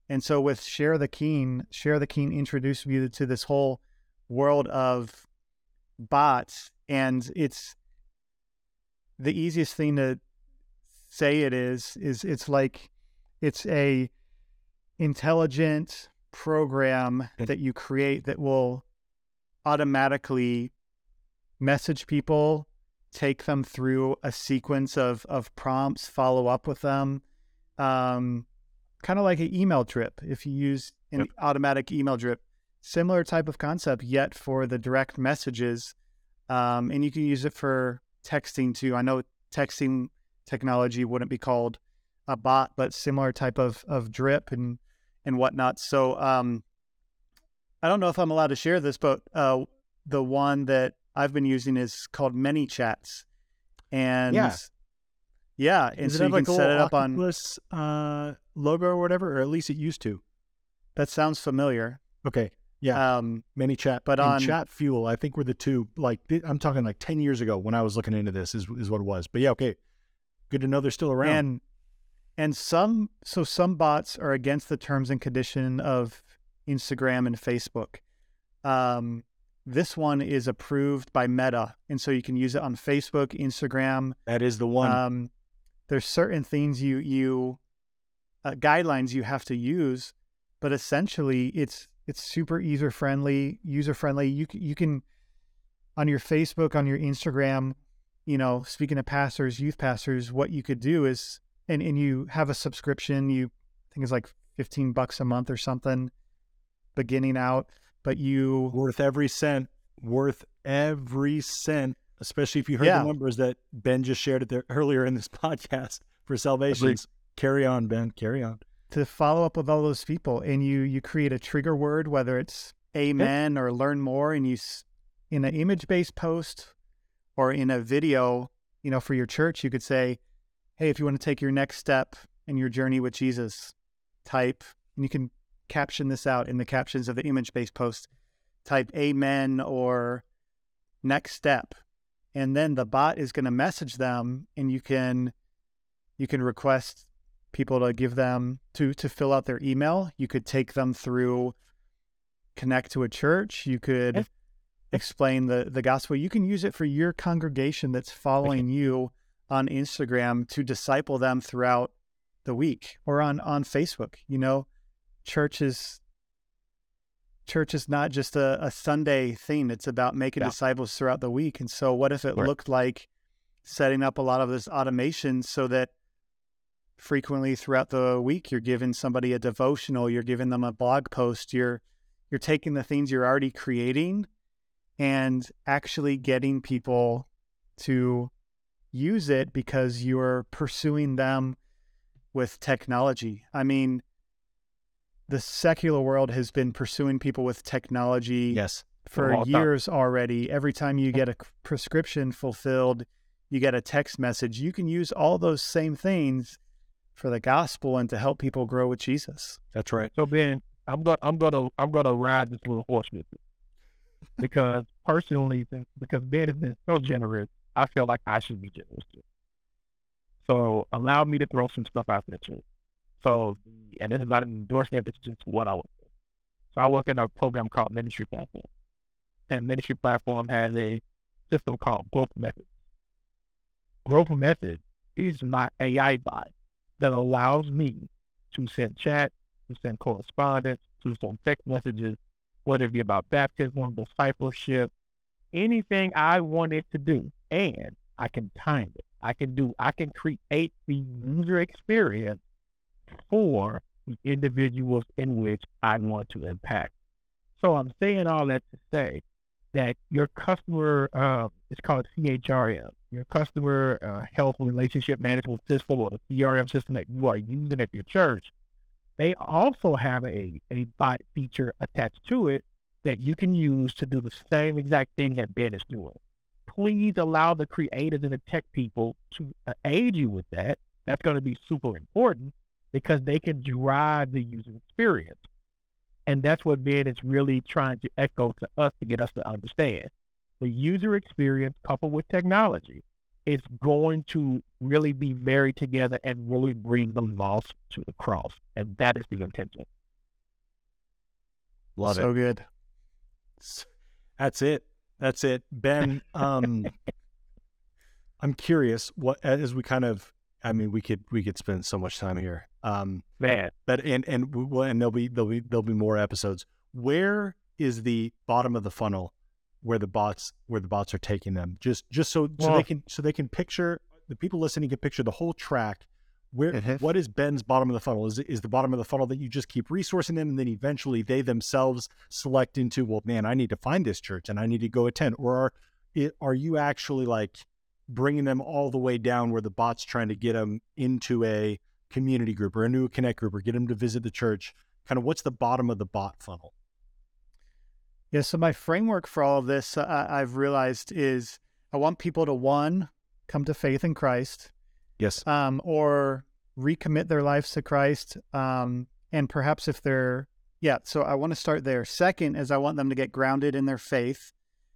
And so with Share the King, Share the King introduced me to this whole world of bots. And it's the easiest thing to say it is, is it's like it's a intelligent program that you create that will automatically message people, take them through a sequence of of prompts, follow up with them. Um, kind of like an email drip. If you use an yep. automatic email drip, similar type of concept, yet for the direct messages. Um, and you can use it for texting too. I know texting technology wouldn't be called a bot, but similar type of, of drip and, and whatnot. So, um, I don't know if I'm allowed to share this, but, uh, the one that I've been using is called ManyChats. And yeah. Yeah, and Does so you like can set it up Oculus, on uh, logo or whatever, or at least it used to. That sounds familiar. Okay, yeah, um, ManyChat, but and on Chatfuel, I think were the two. Like I'm talking like ten years ago when I was looking into this is is what it was. But yeah, okay, good to know they're still around. And and some so some bots are against the terms and condition of Instagram and Facebook. Um, this one is approved by Meta, and so you can use it on Facebook, Instagram. That is the one. Um, there's certain things you you uh, guidelines you have to use, but essentially it's it's super user friendly, user friendly. You you can on your Facebook, on your Instagram, you know, speaking of pastors, youth pastors, what you could do is and and you have a subscription. You I think it's like fifteen bucks a month or something, beginning out. But you Worth every cent. Worth every cent. Especially if you heard Yeah. the numbers that Ben just shared it there earlier in this podcast for salvations. Carry on, Ben. Carry on. to follow up with all those people and you you create a trigger word whether it's amen or learn more and you in an image based post or in a video you know for your church you could say hey if you want to take your next step in your journey with jesus type and you can caption this out in the captions of the image based post type amen or next step and then the bot is going to message them and you can you can request people to give them to to fill out their email. You could take them through connect to a church. You could explain the the gospel. You can use it for your congregation that's following you on Instagram to disciple them throughout the week or on on Facebook. You know, church is church is not just a, a Sunday thing. It's about making Yeah. disciples throughout the week. And so what if it Right. looked like setting up a lot of this automation so that frequently throughout the week you're giving somebody a devotional you're giving them a blog post you're you're taking the things you're already creating and actually getting people to use it because you're pursuing them with technology i mean the secular world has been pursuing people with technology Yes. for long time. years already. Every time you get a prescription fulfilled, you get a text message. You can use all those same things for the gospel and to help people grow with Jesus. That's right. So Ben, I'm gonna I'm gonna I'm gonna ride this little horse with you. Because personally, because Ben has been so generous, I feel like I should be generous too. So allow me to throw some stuff out there too. So and this is not an endorsement, it's just what I with. So I work in a program called Ministry Platform. And Ministry Platform has a system called Growth Method. Growth Method is my AI bot that allows me to send chat, to send correspondence, to send text messages, whether it be about baptism, discipleship, anything I want it to do. And I can time it. I can do, I can create the user experience for the individuals in which I want to impact. So I'm saying all that to say that your customer, uh, it's called CHRM, your customer uh, health relationship management system or the CRM system that you are using at your church, they also have a, a bot feature attached to it that you can use to do the same exact thing that Ben is doing. Please allow the creators and the tech people to uh, aid you with that. That's going to be super important because they can drive the user experience. And that's what Ben is really trying to echo to us to get us to understand. The user experience coupled with technology is going to really be married together and really bring the lost to the cross. And that is the intention. Love so it. good. That's it. That's it. Ben, um, I'm curious what as we kind of I mean we could we could spend so much time here. Um Man, but and and we will and there'll be there'll be there'll be more episodes. Where is the bottom of the funnel where the bots where the bots are taking them? Just just so so they can so they can picture the people listening can picture the whole track. Where Mhm. what is Ben's bottom of the funnel? Is is the bottom of the funnel that you just keep resourcing them and then eventually they themselves select into well man I need to find this church and I need to go attend or are it, are you actually like bringing them all the way down where the bot's trying to get them into a community group or a new connect group or get them to visit the church kind of what's the bottom of the bot funnel Yeah. So my framework for all of this, uh, I've realized is I want people to one come to faith in Christ, yes um, or recommit their lives to Christ, um, and perhaps if they're yeah. So I want to start there. Second is I want them to get grounded in their faith.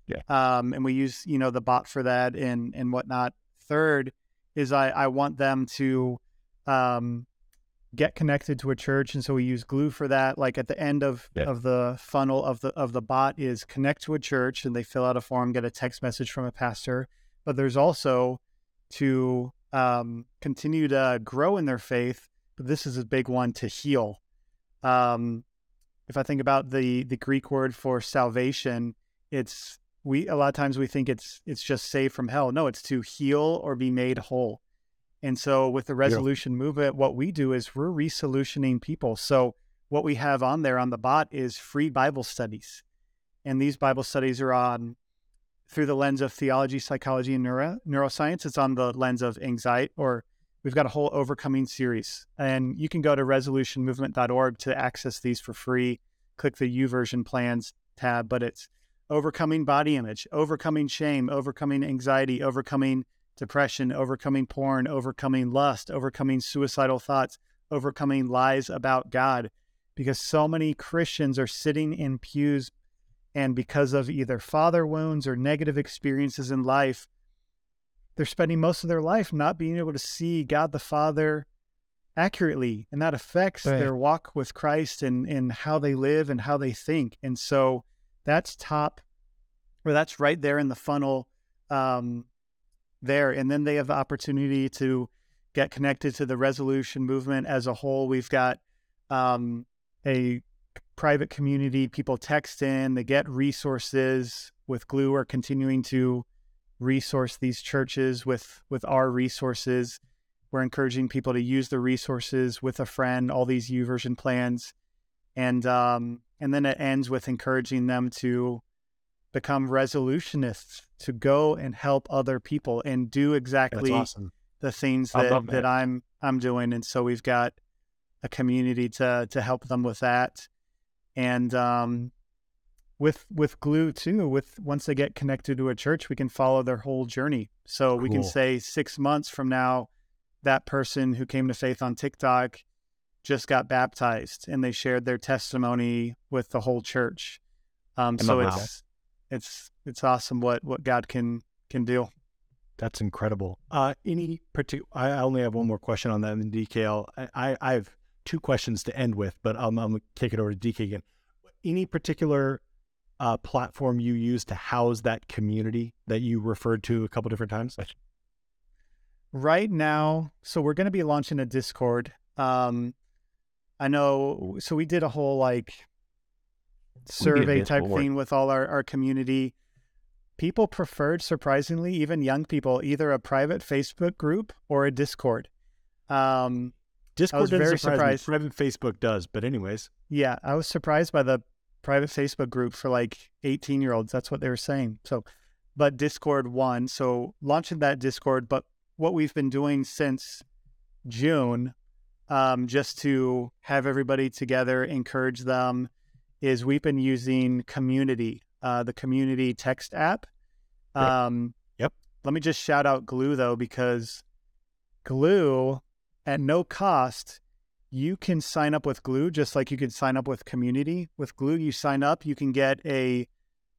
Yeah. Um, and we use you know the bot for that and and whatnot. Third is I I want them to um, get connected to a church and so we use glue for that like at the end of Yeah. of the funnel of the of the bot is connect to a church and they fill out a form get a text message from a pastor but there's also to um, continue to grow in their faith, but this is a big one to heal. Um, if I think about the the Greek word for salvation, it's we a lot of times we think it's it's just saved from hell. No, it's to heal or be made whole. And so with the resolution yeah. movement, what we do is we're resolutioning people. So what we have on there on the bot is free Bible studies. And these Bible studies are on through the lens of theology, psychology, and neuro, neuroscience. It's on the lens of anxiety, or we've got a whole overcoming series. And you can go to resolutionmovement.org to access these for free. Click the YouVersion plans tab, but it's overcoming body image, overcoming shame, overcoming anxiety, overcoming depression, overcoming porn, overcoming lust, overcoming suicidal thoughts, overcoming lies about God. Because so many Christians are sitting in pews and because of either father wounds or negative experiences in life, they're spending most of their life not being able to see God the Father accurately. And that affects right. their walk with Christ and, and how they live and how they think. And so that's top, or that's right there in the funnel um, there. And then they have the opportunity to get connected to the resolution movement as a whole. We've got um, a private community. People text in, they get resources. With Glue, are continuing to resource these churches with with our resources. We're encouraging people to use the resources with a friend. All these U YouVersion plans, and um, and then it ends with encouraging them to become resolutionists to go and help other people and do exactly awesome. the things that, that, that I'm I'm doing. And so we've got a community to to help them with that and um, with with glue too with once they get connected to a church we can follow their whole journey so cool. we can say six months from now that person who came to faith on tiktok just got baptized and they shared their testimony with the whole church um, so it's it's it's awesome what what god can can do that's incredible uh any particular i only have one more question on that in DKL. i i have two questions to end with, but I'm, I'm going to kick it over to DK again. Any particular uh, platform you use to house that community that you referred to a couple different times? Right now, so we're going to be launching a Discord. Um, I know, so we did a whole like survey type thing with all our, our community. People preferred, surprisingly, even young people, either a private Facebook group or a Discord. Um, Discord I was very surprised. Me. Private Facebook does, but anyways. Yeah, I was surprised by the private Facebook group for like 18 year olds. That's what they were saying. So, but Discord won. So launching that Discord, but what we've been doing since June, um, just to have everybody together, encourage them, is we've been using Community, uh, the Community text app. Um, yep. Let me just shout out Glue though, because Glue at no cost, you can sign up with Glue just like you could sign up with Community. With Glue, you sign up, you can get a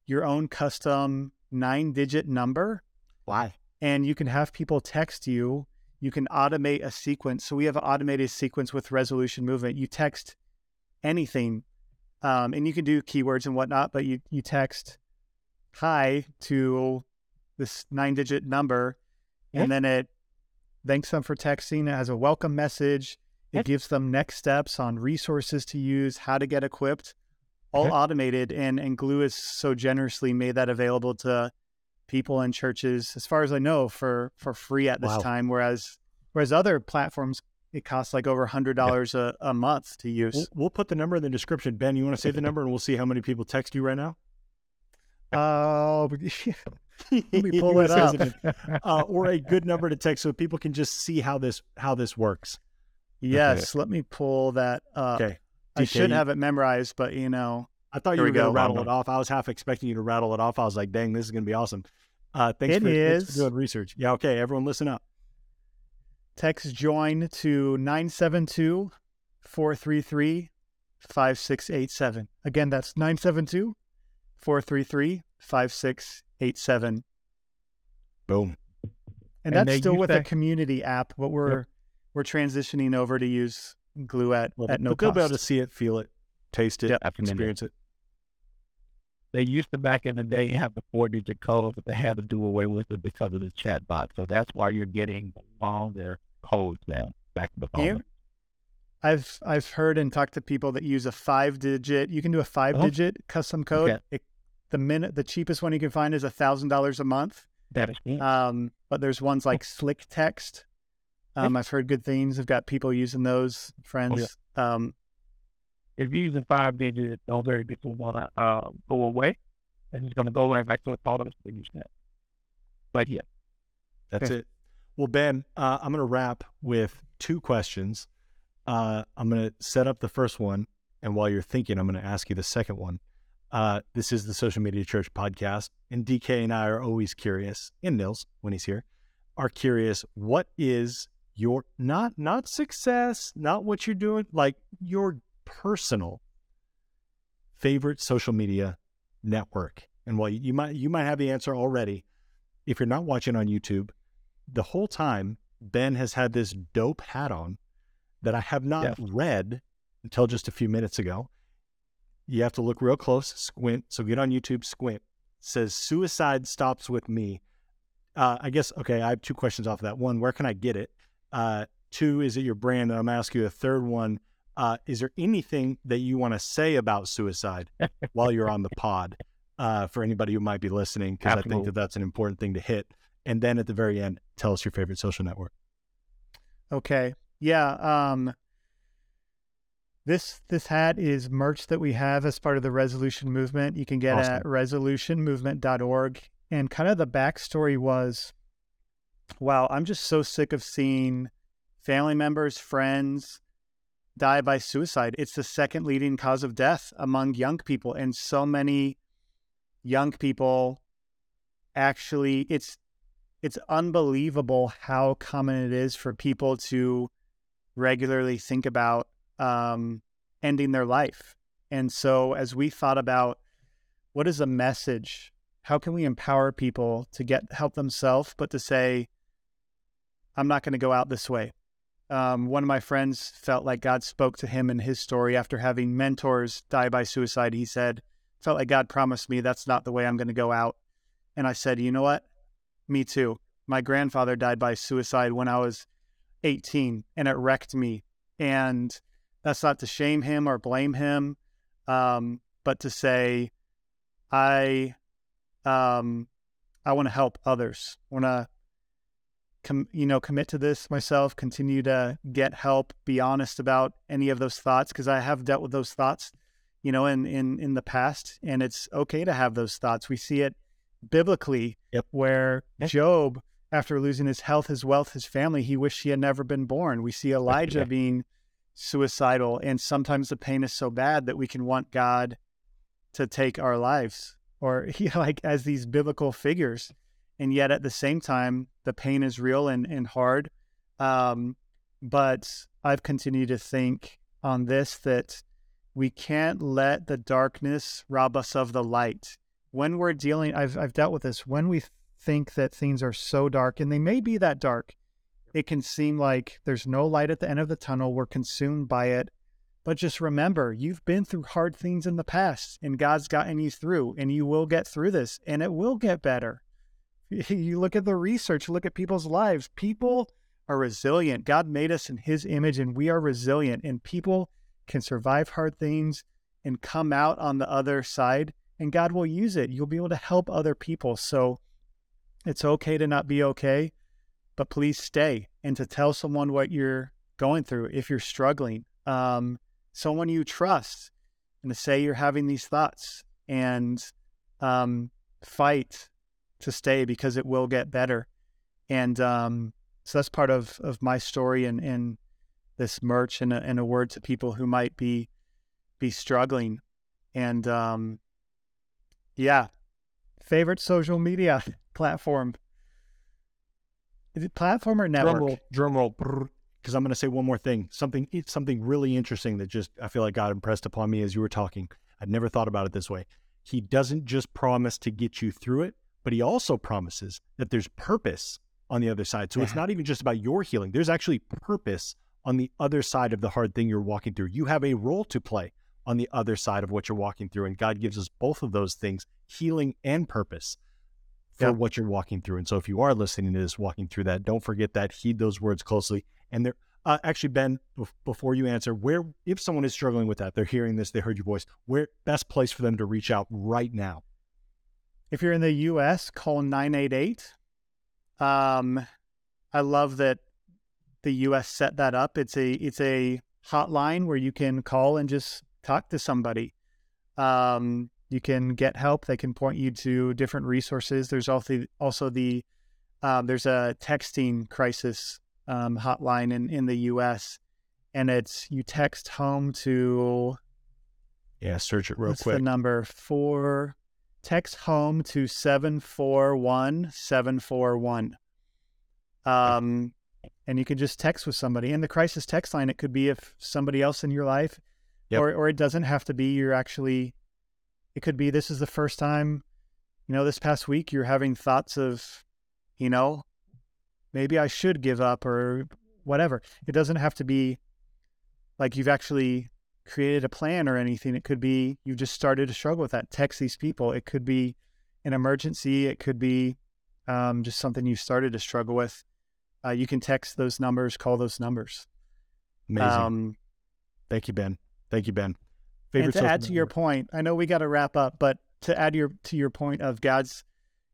your own custom nine digit number. Why? And you can have people text you. You can automate a sequence. So we have an automated sequence with resolution movement. You text anything, um, and you can do keywords and whatnot, but you you text hi to this nine digit number, yeah. and then it thanks them for texting. It has a welcome message. It gives them next steps on resources to use, how to get equipped, all automated. And, and Glue has so generously made that available to people and churches, as far as I know, for, for free at this wow. time. Whereas, whereas other platforms, it costs like over hundred dollars a, a month to use. We'll, we'll, put the number in the description. Ben, you want to say the number and we'll see how many people text you right now? Uh, Let me pull it up. uh, or a good number to text so people can just see how this how this works. Yes, okay. let me pull that up. Okay. DK, I should have it memorized, but you know. I thought you were going to rattle it off. I was half expecting you to rattle it off. I was like, dang, this is going to be awesome. Uh, thanks, it for, is. thanks for doing research. Yeah, okay. Everyone listen up. Text join to 972 433 5687. Again, that's 972 433 5687. Boom. And, and that's still with that... a community app, but we're yep. we're transitioning over to use Glue at, well, at no but cost. They'll be able to see it, feel it, taste it, yep. experience it. They used to back in the day have the four digit code, but they had to do away with it because of the chat bot. So that's why you're getting longer codes now back to the phone. Yeah. I've I've heard and talked to people that use a five digit. You can do a five digit custom code. Okay. It, the minute the cheapest one you can find is a thousand dollars a month. That is. Um, but there's ones like Slick Text. Um, I've heard good things. I've got people using those friends. Um, if you're using five digits, those very people want to uh, go away. And it's going to go right back to thought of to use. But yeah, That's Okay. it. Well, Ben, uh, I'm going to wrap with two questions. Uh, I'm going to set up the first one. And while you're thinking, I'm going to ask you the second one. Uh, this is the Social Media Church podcast. And DK and I are always curious, and Nils, when he's here, are curious what is your not not success, not what you're doing, like your personal favorite social media network. And while you, might you might have the answer already, if you're not watching on YouTube, the whole time Ben has had this dope hat on that I have not Yes. read until just a few minutes ago. You have to look real close, squint. So get on YouTube, squint. It says suicide stops with me. Uh, I guess okay. I have two questions off of that. One, where can I get it? Uh, two, is it your brand? And I'm gonna ask you a third one. Uh, is there anything that you want to say about suicide while you're on the pod uh, for anybody who might be listening? Because I think that that's an important thing to hit. And then at the very end, tell us your favorite social network. Okay. Yeah. Um this this hat is merch that we have as part of the resolution movement. You can get Awesome. at resolutionmovement.org. And kind of the backstory was wow, I'm just so sick of seeing family members, friends die by suicide. It's the second leading cause of death among young people. And so many young people actually it's it's unbelievable how common it is for people to regularly think about um, ending their life. And so, as we thought about what is a message, how can we empower people to get help themselves, but to say, I'm not going to go out this way. Um, one of my friends felt like God spoke to him in his story after having mentors die by suicide. He said, felt like God promised me that's not the way I'm going to go out. And I said, you know what? Me too. My grandfather died by suicide when I was 18 and it wrecked me. And that's not to shame him or blame him, um, but to say, I, um, I want to help others. I want to, com- you know, commit to this myself. Continue to get help. Be honest about any of those thoughts because I have dealt with those thoughts, you know, in in in the past, and it's okay to have those thoughts. We see it biblically, Yep. where Job, after losing his health, his wealth, his family, he wished he had never been born. We see Elijah Yeah. being suicidal, and sometimes the pain is so bad that we can want God to take our lives, or he like as these biblical figures, and yet at the same time, the pain is real and and hard. Um, but I've continued to think on this that we can't let the darkness rob us of the light. When we're dealing, I've I've dealt with this. When we think that things are so dark, and they may be that dark, it can seem like there's no light at the end of the tunnel. We're consumed by it. But just remember, you've been through hard things in the past, and God's gotten you through, and you will get through this, and it will get better. You look at the research, look at people's lives. People are resilient. God made us in His image, and we are resilient, and people can survive hard things and come out on the other side, and God will use it. You'll be able to help other people. So it's okay to not be okay, but please stay and to tell someone what you're going through if you're struggling. Um, someone you trust, and to say you're having these thoughts and um, fight to stay because it will get better. And um, so that's part of, of my story and, and this merch and a, and a word to people who might be be struggling. And um, yeah, favorite social media platform. Is it platform or network? Drum roll, drum roll. Because I'm going to say one more thing. Something, something really interesting that just I feel like God impressed upon me as you were talking. I'd never thought about it this way. He doesn't just promise to get you through it, but he also promises that there's purpose on the other side. So it's not even just about your healing. There's actually purpose on the other side of the hard thing you're walking through. You have a role to play. on the other side of what you're walking through. And God gives us both of those things, healing and purpose for Yep. what you're walking through. And so if you are listening to this, walking through that, don't forget that, heed those words closely. And there, uh, actually, Ben, bef- before you answer, where, if someone is struggling with that, they're hearing this, they heard your voice, where best place for them to reach out right now? If you're in the US, call 988. Um, I love that the US set that up. It's a it's a hotline where you can call and just talk to somebody. Um, you can get help. They can point you to different resources. There's also also the um, there's a texting crisis um, hotline in in the US, and it's you text home to Yeah, search it real What's quick. the number? Four. Text home to seven four one seven four one. Um, and you can just text with somebody. And the crisis text line, it could be if somebody else in your life, Yep. or or it doesn't have to be. You're actually. It could be this is the first time, you know, this past week you're having thoughts of, you know, maybe I should give up or whatever. It doesn't have to be like you've actually created a plan or anything. It could be you just started to struggle with that. Text these people. It could be an emergency. It could be um, just something you started to struggle with. Uh, you can text those numbers, call those numbers. Amazing. Um, Thank you, Ben. Thank you, Ben. and to add to your point, I know we got to wrap up, but to add your to your point of God's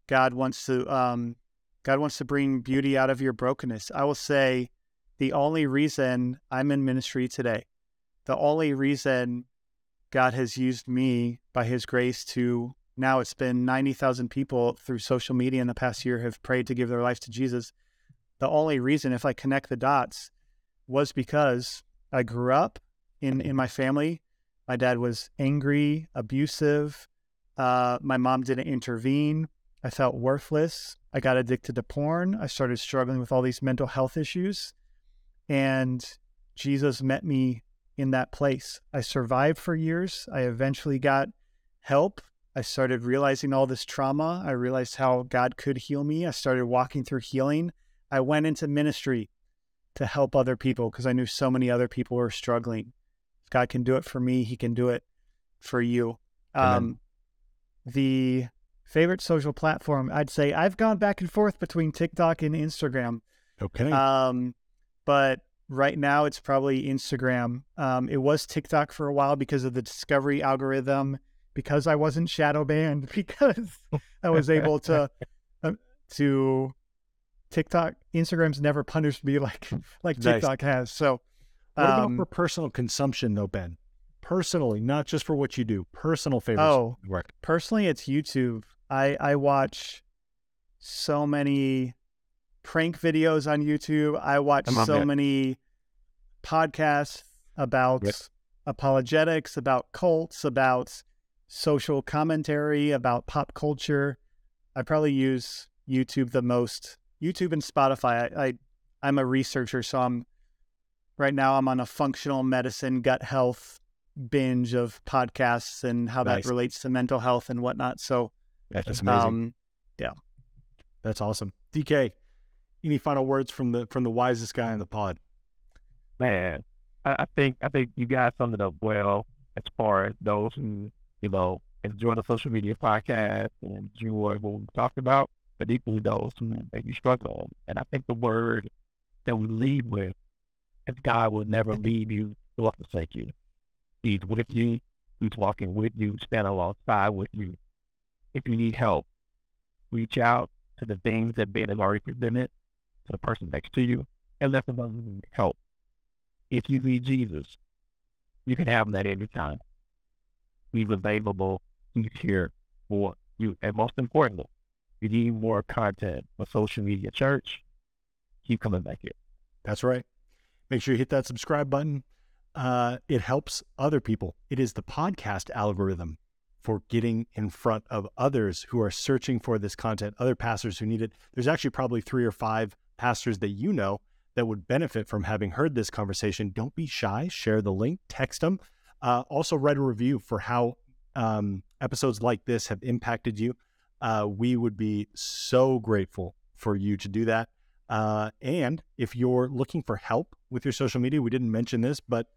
God wants to um, God wants to bring beauty out of your brokenness. I will say the only reason I'm in ministry today, the only reason God has used me by his grace to now it's been 90,000 people through social media in the past year have prayed to give their life to Jesus. The only reason, if I connect the dots, was because I grew up in, in my family. My dad was angry, abusive. Uh, my mom didn't intervene. I felt worthless. I got addicted to porn. I started struggling with all these mental health issues. And Jesus met me in that place. I survived for years. I eventually got help. I started realizing all this trauma. I realized how God could heal me. I started walking through healing. I went into ministry to help other people because I knew so many other people were struggling. If God can do it for me, He can do it for you. Um, the favorite social platform, I'd say I've gone back and forth between TikTok and Instagram. Okay. Um, but right now it's probably Instagram. Um, it was TikTok for a while because of the discovery algorithm, because I wasn't shadow banned, because I was able to uh, to TikTok. Instagram's never punished me like like Nice. TikTok has. So what about um, for personal consumption, though, Ben? Personally, not just for what you do. Personal favorites. Oh. work. personally it's youtube i i watch so many prank videos on youtube i watch on, so man. many podcasts about apologetics about cults about social commentary about pop culture i probably use youtube the most youtube and spotify i, I i'm a researcher so i'm right now i'm on a functional medicine gut health binge of podcasts and how Nice. that relates to mental health and whatnot. So, That's amazing. um, That's awesome. DK, any final words from the from the wisest guy in the pod? man, I, I think I think you guys summed it up well as far as those who you know enjoy the social media podcast and enjoy what we talked about, but equally those who maybe struggle. And I think the word that we lead with is God will never leave you nor forsake you. He's with you. He's walking with you, stand alongside with you. If you need help, reach out to the things that Ben has already presented to the person next to you and let them need help if you need Jesus, you can have him at any time. He's available. He's here for you. And most importantly, if you need more content for social media church, keep coming back here. That's right. Make sure you hit that subscribe button. Uh, it helps other people. It is the podcast algorithm for getting in front of others who are searching for this content, other pastors who need it. There's actually probably three or five pastors that you know that would benefit from having heard this conversation. Don't be shy. Share the link, text them. Uh, also, write a review for how um, episodes like this have impacted you. Uh, we would be so grateful for you to do that. Uh, and if you're looking for help with your social media, we didn't mention this, but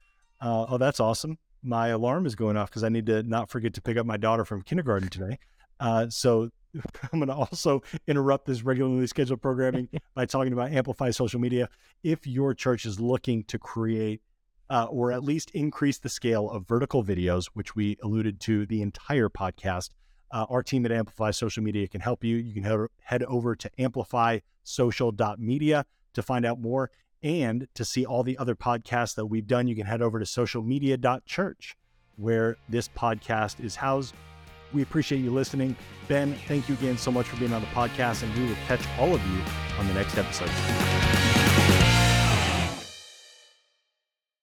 uh, oh, that's awesome. my alarm is going off because I need to not forget to pick up my daughter from kindergarten today. Uh, so I'm going to also interrupt this regularly scheduled programming by talking about Amplify social media. If your church is looking to create uh, or at least increase the scale of vertical videos, which we alluded to the entire podcast, uh, our team at Amplify Social Media can help you. You can head, head over to amplifysocial.media to find out more. And to see all the other podcasts that we've done, you can head over to socialmedia.church, where this podcast is housed. We appreciate you listening. Ben, thank you again so much for being on the podcast, and we will catch all of you on the next episode.